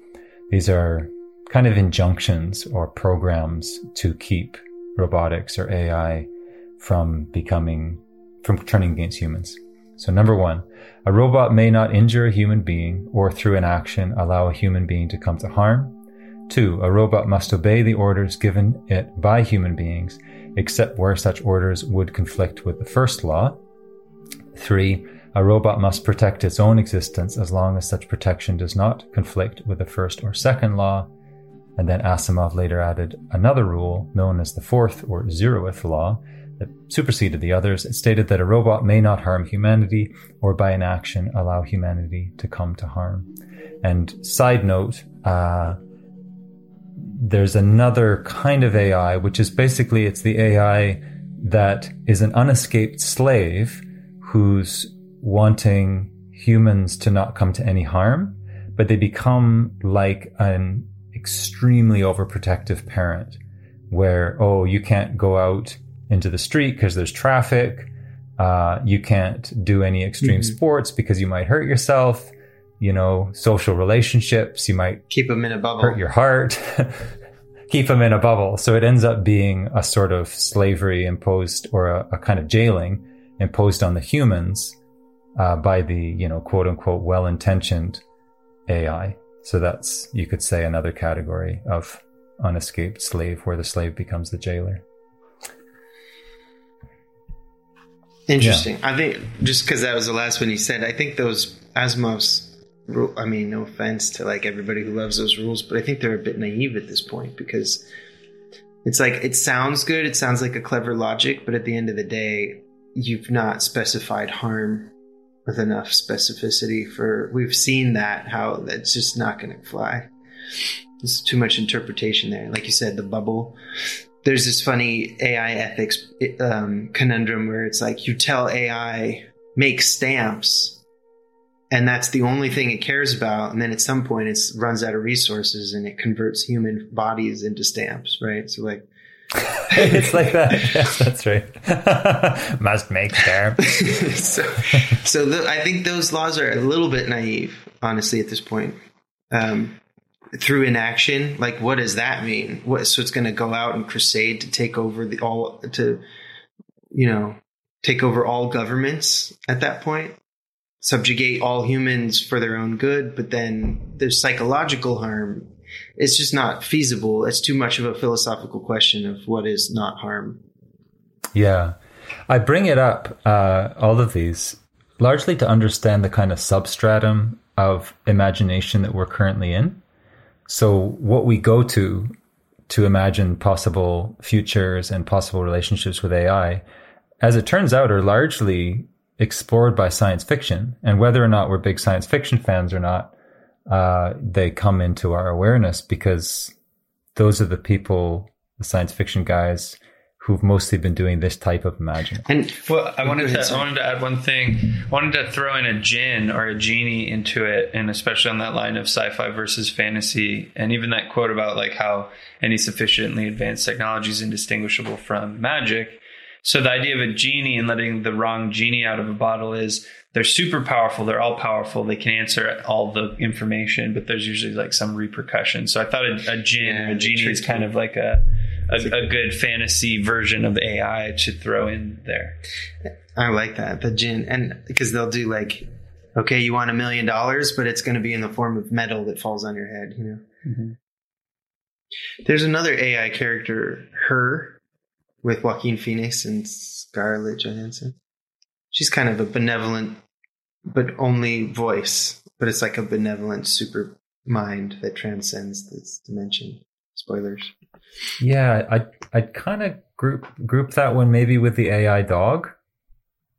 These are kind of injunctions or programs to keep robotics or AI from becoming, from turning against humans. So number one, a robot may not injure a human being or through an action allow a human being to come to harm. Two, a robot must obey the orders given it by human beings, except where such orders would conflict with the first law. Three, a robot must protect its own existence as long as such protection does not conflict with the first or second law. And then Asimov later added another rule known as the fourth or zeroth law that superseded the others. It stated that a robot may not harm humanity or by an action allow humanity to come to harm. And side note, uh, there's another kind of AI, which is basically it's the AI that is an unescaped slave who's wanting humans to not come to any harm, but they become like an extremely overprotective parent where, oh, you can't go out into the street because there's traffic. Uh, you can't do any extreme Mhm. sports because you might hurt yourself. You know, social relationships, you might Keep them in a bubble. hurt your heart, keep them in a bubble. So it ends up being a sort of slavery imposed or a, a kind of jailing imposed on the humans uh, by the, you know, quote unquote, well intentioned AI. So that's, you could say, another category of unescaped slave where the slave becomes the jailer. Interesting. I think just because that was the last one you said, I think those Asimov's. ru- I mean, no offense to like everybody who loves those rules, but I think they're a bit naive at this point because it's like it sounds good, it sounds like a clever logic, but at the end of the day, you've not specified harm with enough specificity for. We've seen that how that's just not going to fly. There's too much interpretation there. Like you said, the bubble. There's this funny AI ethics um, conundrum where it's like you tell AI make stamps, and that's the only thing it cares about, and then at some point it runs out of resources and it converts human bodies into stamps, right? So like. it's like that. Yes, that's right. Must make stamps. so, so the, I think those laws are a little bit naive, honestly, at this point. Um, through inaction? Like what does that mean? What so it's going to go out and crusade to take over the all to you know take over all governments at that point? Subjugate all humans for their own good but then there's psychological harm. It's just not feasible. It's too much of a philosophical question of what is not harm. Yeah. I bring it up uh, all of these largely to understand the kind of substratum of imagination that we're currently in so what we go to to imagine possible futures and possible relationships with AI, as it turns out, are largely explored by science fiction. And whether or not we're big science fiction fans or not, uh, they come into our awareness because those are the people, the science fiction guys who've mostly been doing this type of imagining. And well, I wanted to I wanted to add one thing. I wanted to throw in a jinn or a genie into it, and especially on that line of sci-fi versus fantasy, and even that quote about like how any sufficiently advanced technology is indistinguishable from magic. So the idea of a genie and letting the wrong genie out of a bottle is they're super powerful. They're all powerful. They can answer all the information, but there's usually like some repercussion. So I thought a, a jinn yeah, or a genie is kind of like a a, a, good fantasy version of AI to throw in there. I like that the jinn, and because they'll do like, okay, you want a million dollars, but it's going to be in the form of metal that falls on your head. You know. Mm-hmm. There's another AI character, her, with Joaquin Phoenix and Scarlett Johansson. She's kind of a benevolent, but only voice. But it's like a benevolent super mind that transcends this dimension. Spoilers. Yeah, I I'd kind of group group that one maybe with the AI dog,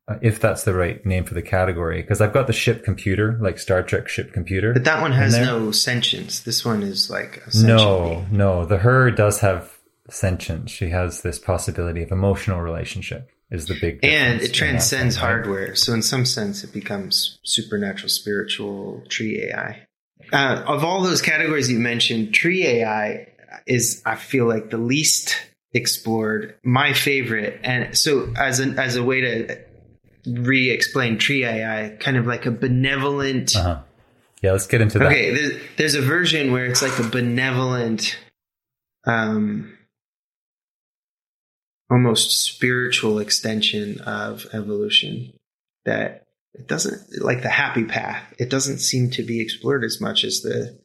uh, if that's the right name for the category. Because I've got the ship computer, like Star Trek ship computer, but that one has no sentience. This one is like no, no. The her does have sentience. She has this possibility of emotional relationship. Is the big thing. and it transcends hardware. So in some sense, it becomes supernatural, spiritual tree AI. Uh, of all those categories you mentioned, tree AI is I feel like the least explored. My favorite, and so as an as a way to re-explain tree AI, kind of like a benevolent. Uh-huh. Yeah, let's get into that. Okay, there's, there's a version where it's like a benevolent, um, almost spiritual extension of evolution that it doesn't like the happy path. It doesn't seem to be explored as much as the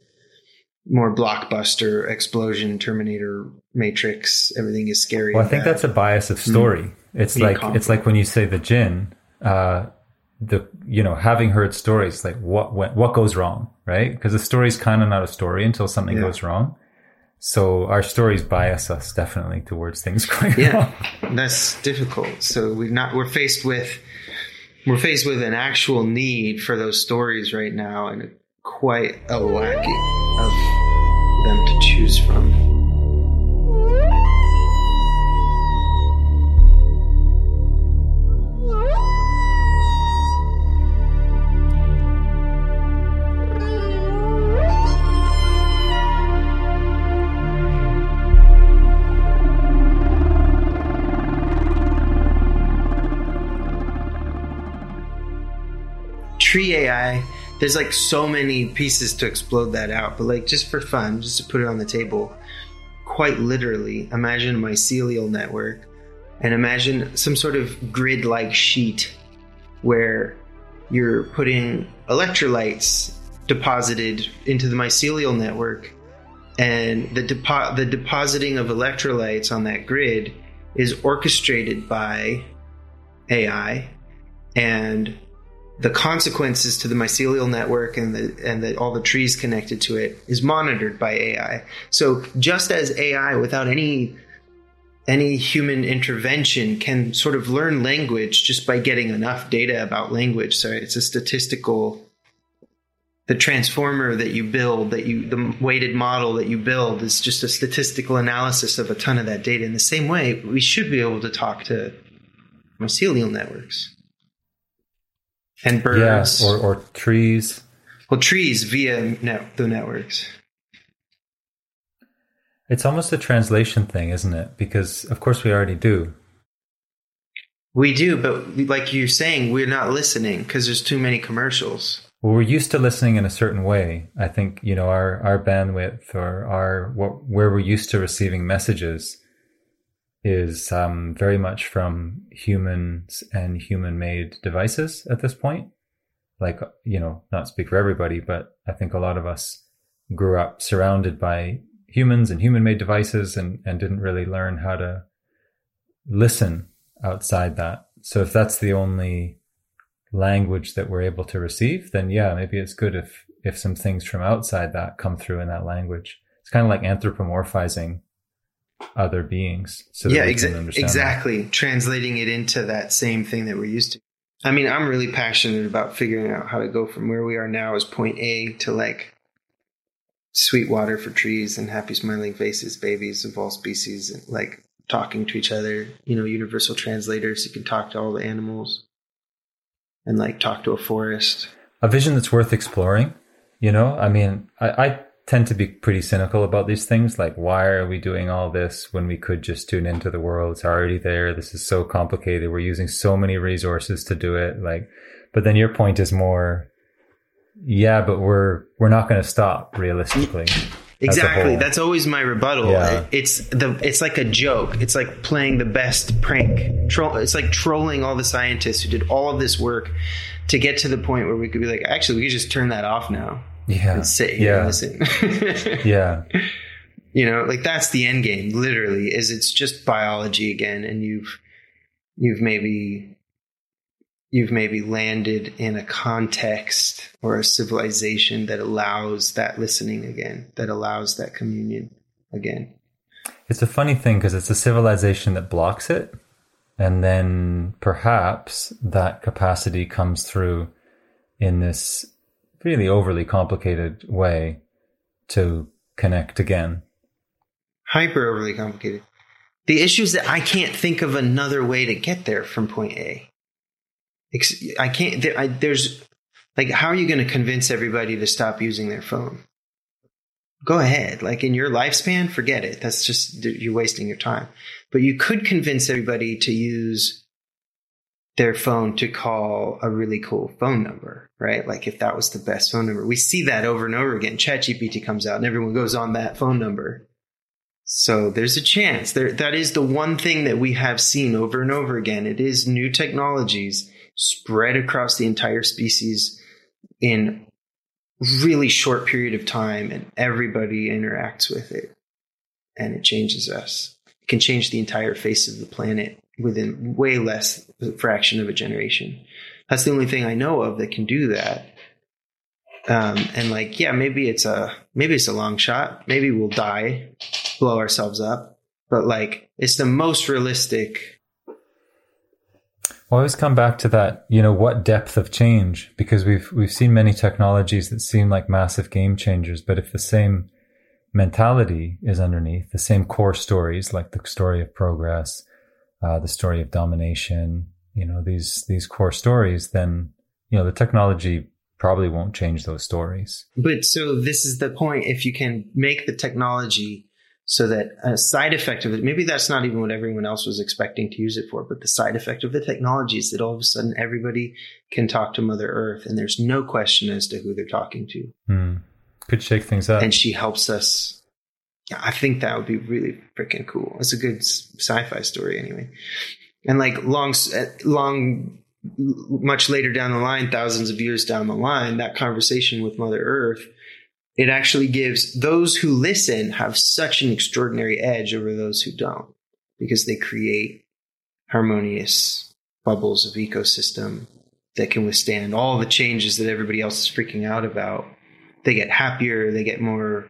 more blockbuster explosion terminator matrix everything is scary well i think that's a bias of story mm. it's like it's like when you say the jinn uh the you know having heard stories like what went, what goes wrong right because the story's kind of not a story until something yeah. goes wrong so our stories bias us definitely towards things going yeah wrong. that's difficult so we're not we're faced with we're faced with an actual need for those stories right now and quite a lacking of them to choose from. Tree AI there's like so many pieces to explode that out, but like just for fun, just to put it on the table, quite literally, imagine a mycelial network and imagine some sort of grid like sheet where you're putting electrolytes deposited into the mycelial network and the depo- the depositing of electrolytes on that grid is orchestrated by AI and the consequences to the mycelial network and the and the, all the trees connected to it is monitored by AI. So just as AI without any any human intervention can sort of learn language just by getting enough data about language. So it's a statistical the transformer that you build, that you the weighted model that you build is just a statistical analysis of a ton of that data. In the same way, we should be able to talk to mycelial networks and birds, yeah, or, or trees. Well, trees via net, the networks. It's almost a translation thing, isn't it? Because of course we already do. We do, but like you're saying, we're not listening because there's too many commercials. Well, we're used to listening in a certain way. I think you know our our bandwidth or our what, where we're used to receiving messages is um, very much from humans and human-made devices at this point. Like you know, not speak for everybody, but I think a lot of us grew up surrounded by humans and human made devices and, and didn't really learn how to listen outside that. So if that's the only language that we're able to receive, then yeah, maybe it's good if, if some things from outside that come through in that language. It's kind of like anthropomorphizing other beings. So yeah, exa- exactly. That. Translating it into that same thing that we're used to. I mean, I'm really passionate about figuring out how to go from where we are now as point A to like sweet water for trees and happy smiling faces, babies of all species, and like talking to each other. You know, universal translators. You can talk to all the animals and like talk to a forest. A vision that's worth exploring. You know, I mean, I, I tend to be pretty cynical about these things. Like, why are we doing all this when we could just tune into the world? It's already there. This is so complicated. We're using so many resources to do it. Like, but then your point is more yeah, but we're we're not going to stop realistically. Exactly. That's always my rebuttal. Yeah. It's the it's like a joke. It's like playing the best prank. Troll, it's like trolling all the scientists who did all of this work to get to the point where we could be like, actually, we could just turn that off now. Yeah. And sit here yeah. and listen. yeah. You know, like that's the end game. Literally, is it's just biology again, and you've you've maybe you've maybe landed in a context or a civilization that allows that listening again, that allows that communion again. It's a funny thing because it's a civilization that blocks it. And then perhaps that capacity comes through in this really overly complicated way to connect again. Hyper overly complicated. The issue is that I can't think of another way to get there from point A. I can't. There, I, there's like, how are you going to convince everybody to stop using their phone? Go ahead. Like in your lifespan, forget it. That's just you're wasting your time. But you could convince everybody to use their phone to call a really cool phone number, right? Like if that was the best phone number. We see that over and over again. ChatGPT comes out and everyone goes on that phone number. So there's a chance there. That is the one thing that we have seen over and over again. It is new technologies spread across the entire species in really short period of time and everybody interacts with it and it changes us it can change the entire face of the planet within way less fraction of a generation. That's the only thing i know of that can do that. Um, and like yeah maybe it's a maybe it's a long shot. Maybe we'll die blow ourselves up. But like it's the most realistic. Well, I always come back to that, you know, what depth of change? Because we've we've seen many technologies that seem like massive game changers, but if the same mentality is underneath, the same core stories, like the story of progress, uh, the story of domination, you know, these these core stories, then you know the technology probably won't change those stories. But so this is the point: if you can make the technology so that a side effect of it, maybe that's not even what everyone else was expecting to use it for, but the side effect of the technology is that all of a sudden everybody can talk to Mother Earth and there's no question as to who they're talking to. Mm. Could shake things up. And she helps us. I think that would be really freaking cool. It's a good sci-fi story anyway. And like long, eh, long, much later down the line, thousands of years down the line, that conversation with Mother Earth it actually gives those who listen have such an extraordinary edge over those who don't because they create harmonious bubbles of ecosystem that can withstand all the changes that everybody else is freaking out about. They get happier, they get more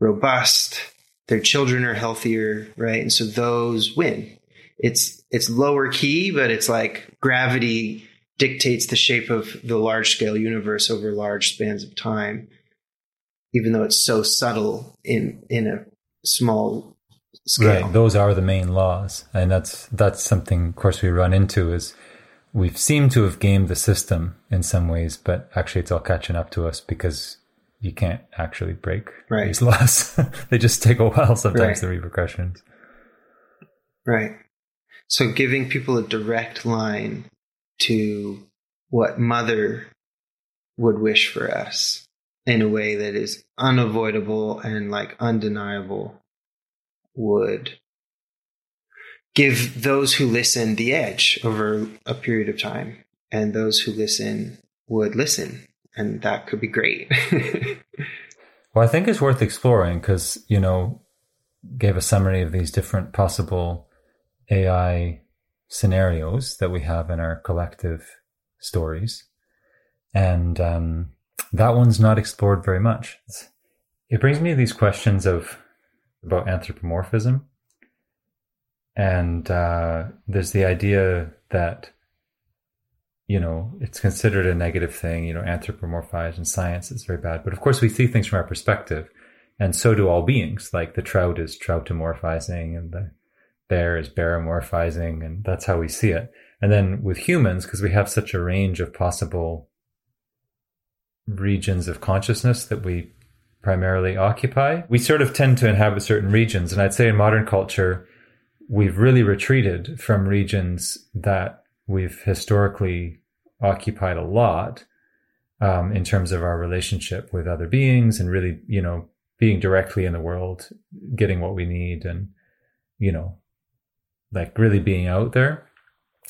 robust, their children are healthier, right? And so those win. It's it's lower key, but it's like gravity dictates the shape of the large scale universe over large spans of time, even though it's so subtle in in a small scale. Right. Those are the main laws. And that's that's something of course we run into is we've seemed to have gamed the system in some ways, but actually it's all catching up to us because you can't actually break Right. these laws. they just take a while sometimes, Right. the repercussions. Right. So giving people a direct line to what mother would wish for us in a way that is unavoidable and like undeniable would give those who listen the edge over a period of time and those who listen would listen and that could be great Well, I think it's worth exploring because, you know, gave a summary of these different possible AI scenarios that we have in our collective stories. And um, that one's not explored very much. It brings me to these questions of about anthropomorphism. And uh, there's the idea that you know, it's considered a negative thing, you know, anthropomorphized in science, it's very bad. But of course, we see things from our perspective. And so do all beings. Like the trout is troutomorphizing and the bear is bearomorphizing. And that's how we see it. And then with humans, because we have such a range of possible regions of consciousness that we primarily occupy, we sort of tend to inhabit certain regions. And I'd say in modern culture, we've really retreated from regions that we've historically occupied a lot um, in terms of our relationship with other beings and really, you know, being directly in the world, getting what we need and, you know, like really being out there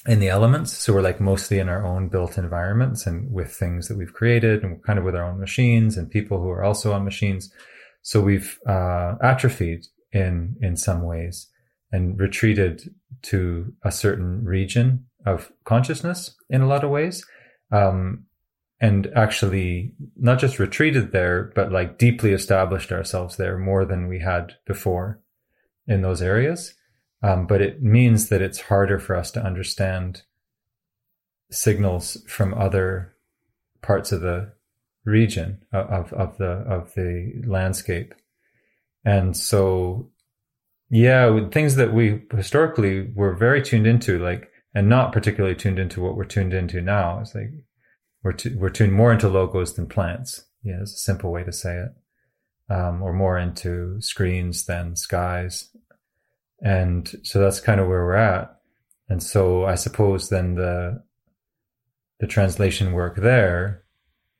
in the elements. So we're like mostly in our own built environments and with things that we've created and kind of with our own machines and people who are also on machines. So we've uh, atrophied in in some ways and retreated to a certain region of consciousness in a lot of ways. Um, and actually not just retreated there, but like deeply established ourselves there more than we had before in those areas. Um, but it means that it's harder for us to understand signals from other parts of the region of, of the of the landscape. And so yeah, things that we historically were very tuned into, like and not particularly tuned into what we're tuned into now. It's like we're tu- we're tuned more into logos than plants. Yeah, it's a simple way to say it. Um, or more into screens than skies, and so that's kind of where we're at. And so I suppose then the the translation work there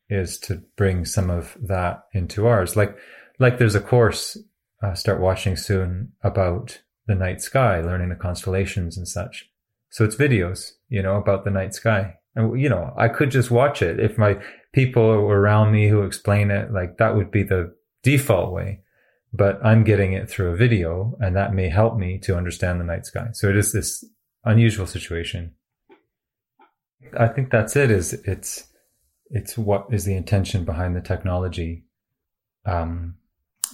is to bring some of that into ours. Like like there's a course uh, start watching soon about the night sky, learning the constellations and such. So it's videos, you know, about the night sky. And, you know, I could just watch it if my people around me who explain it, like that would be the default way. But I'm getting it through a video and that may help me to understand the night sky. So it is this unusual situation. I think that's it is it's, it's what is the intention behind the technology. Um,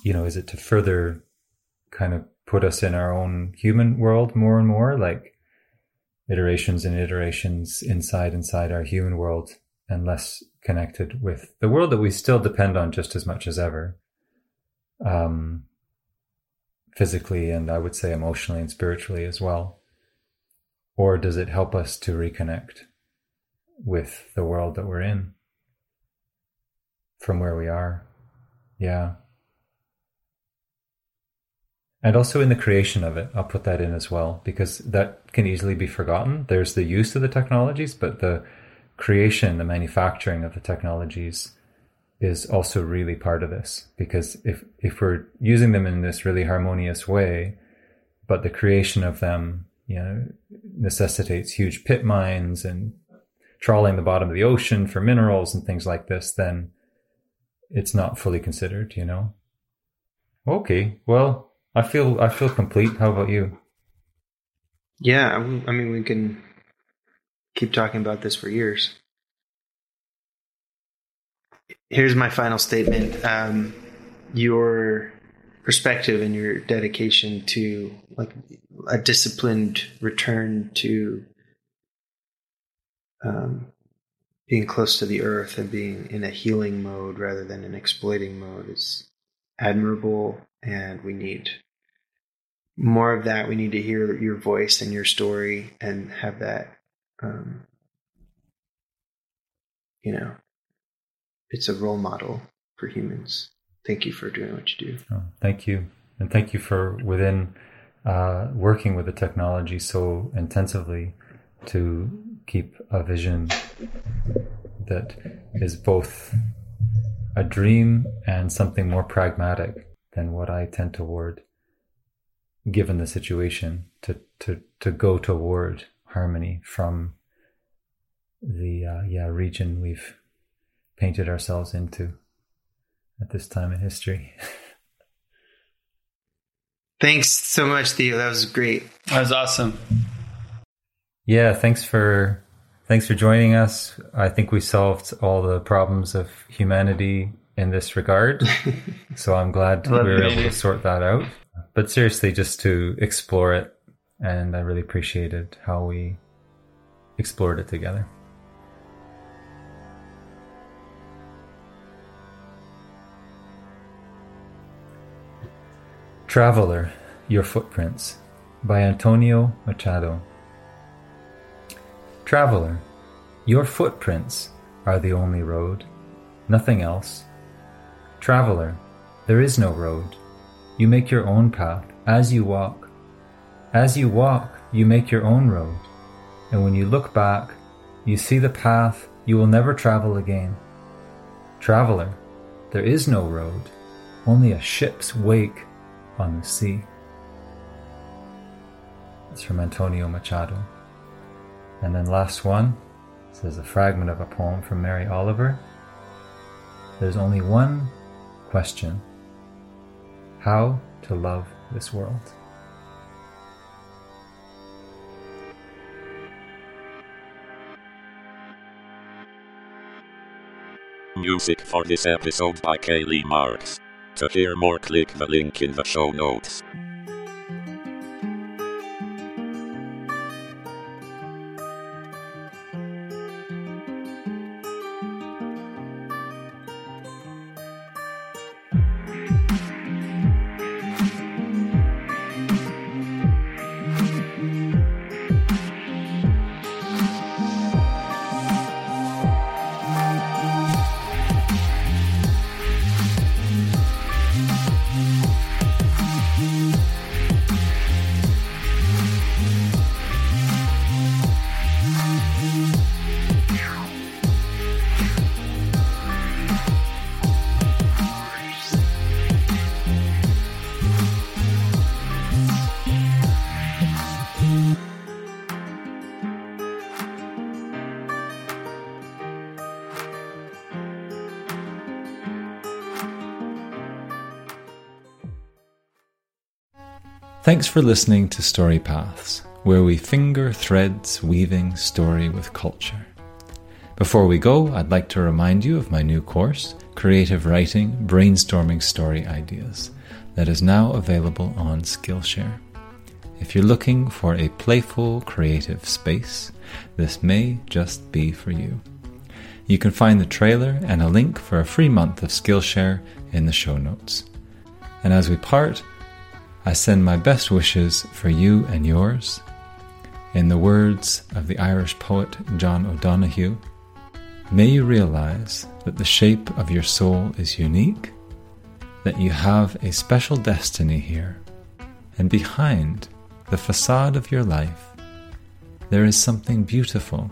you know, is it to further kind of put us in our own human world more and more, like iterations and iterations inside inside our human world and less connected with the world that we still depend on just as much as ever um physically and i would say emotionally and spiritually as well. Or does it help us to reconnect with the world that we're in from where we are? Yeah and also in the creation of it, I'll put that in as well, because that can easily be forgotten. There's the use of the technologies, but the creation, the manufacturing of the technologies is also really part of this. Because if, if we're using them in this really harmonious way, but the creation of them, you know, necessitates huge pit mines and trawling the bottom of the ocean for minerals and things like this, then it's not fully considered, you know? Okay, well, I feel I feel complete. How about you? Yeah, I mean, we can keep talking about this for years. Here's my final statement. Um, your perspective and your dedication to like a disciplined return to um, being close to the earth and being in a healing mode rather than an exploiting mode is admirable and we need more of that we need to hear your voice and your story and have that um, you know it's a role model for humans. Thank you for doing what you do. Oh, thank you. And thank you for within uh, working with the technology so intensively to keep a vision that is both a dream and something more pragmatic than what I tend toward, given the situation, to to to go toward harmony from the uh, yeah region we've painted ourselves into at this time in history. Thanks so much, Theo. That was great. That was awesome. Yeah, thanks for thanks for joining us. I think we solved all the problems of humanity in this regard. so I'm glad we were able to sort that out. But seriously, just to explore it, and I really appreciated how we explored it together. Traveler, Your Footprints by Antonio Machado. Traveler, your footprints are the only road, nothing else. Traveler, there is no road. You make your own path as you walk. As you walk, you make your own road. And when you look back, you see the path you will never travel again. Traveler, there is no road, only a ship's wake on the sea. It's from Antonio Machado. And then last one is a fragment of a poem from Mary Oliver. There's only one question How to love this world? Music for this episode by Kaylee Marks. To hear more, click the link in the show notes. Thanks for listening to Story Paths, where we finger threads weaving story with culture. Before we go, I'd like to remind you of my new course, Creative Writing Brainstorming Story Ideas, that is now available on Skillshare. If you're looking for a playful, creative space, this may just be for you. You can find the trailer and a link for a free month of Skillshare in the show notes. And as we part, I send my best wishes for you and yours. In the words of the Irish poet John O'Donohue, may you realize that the shape of your soul is unique, that you have a special destiny here, and behind the facade of your life, there is something beautiful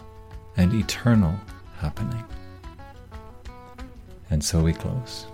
and eternal happening. And so we close.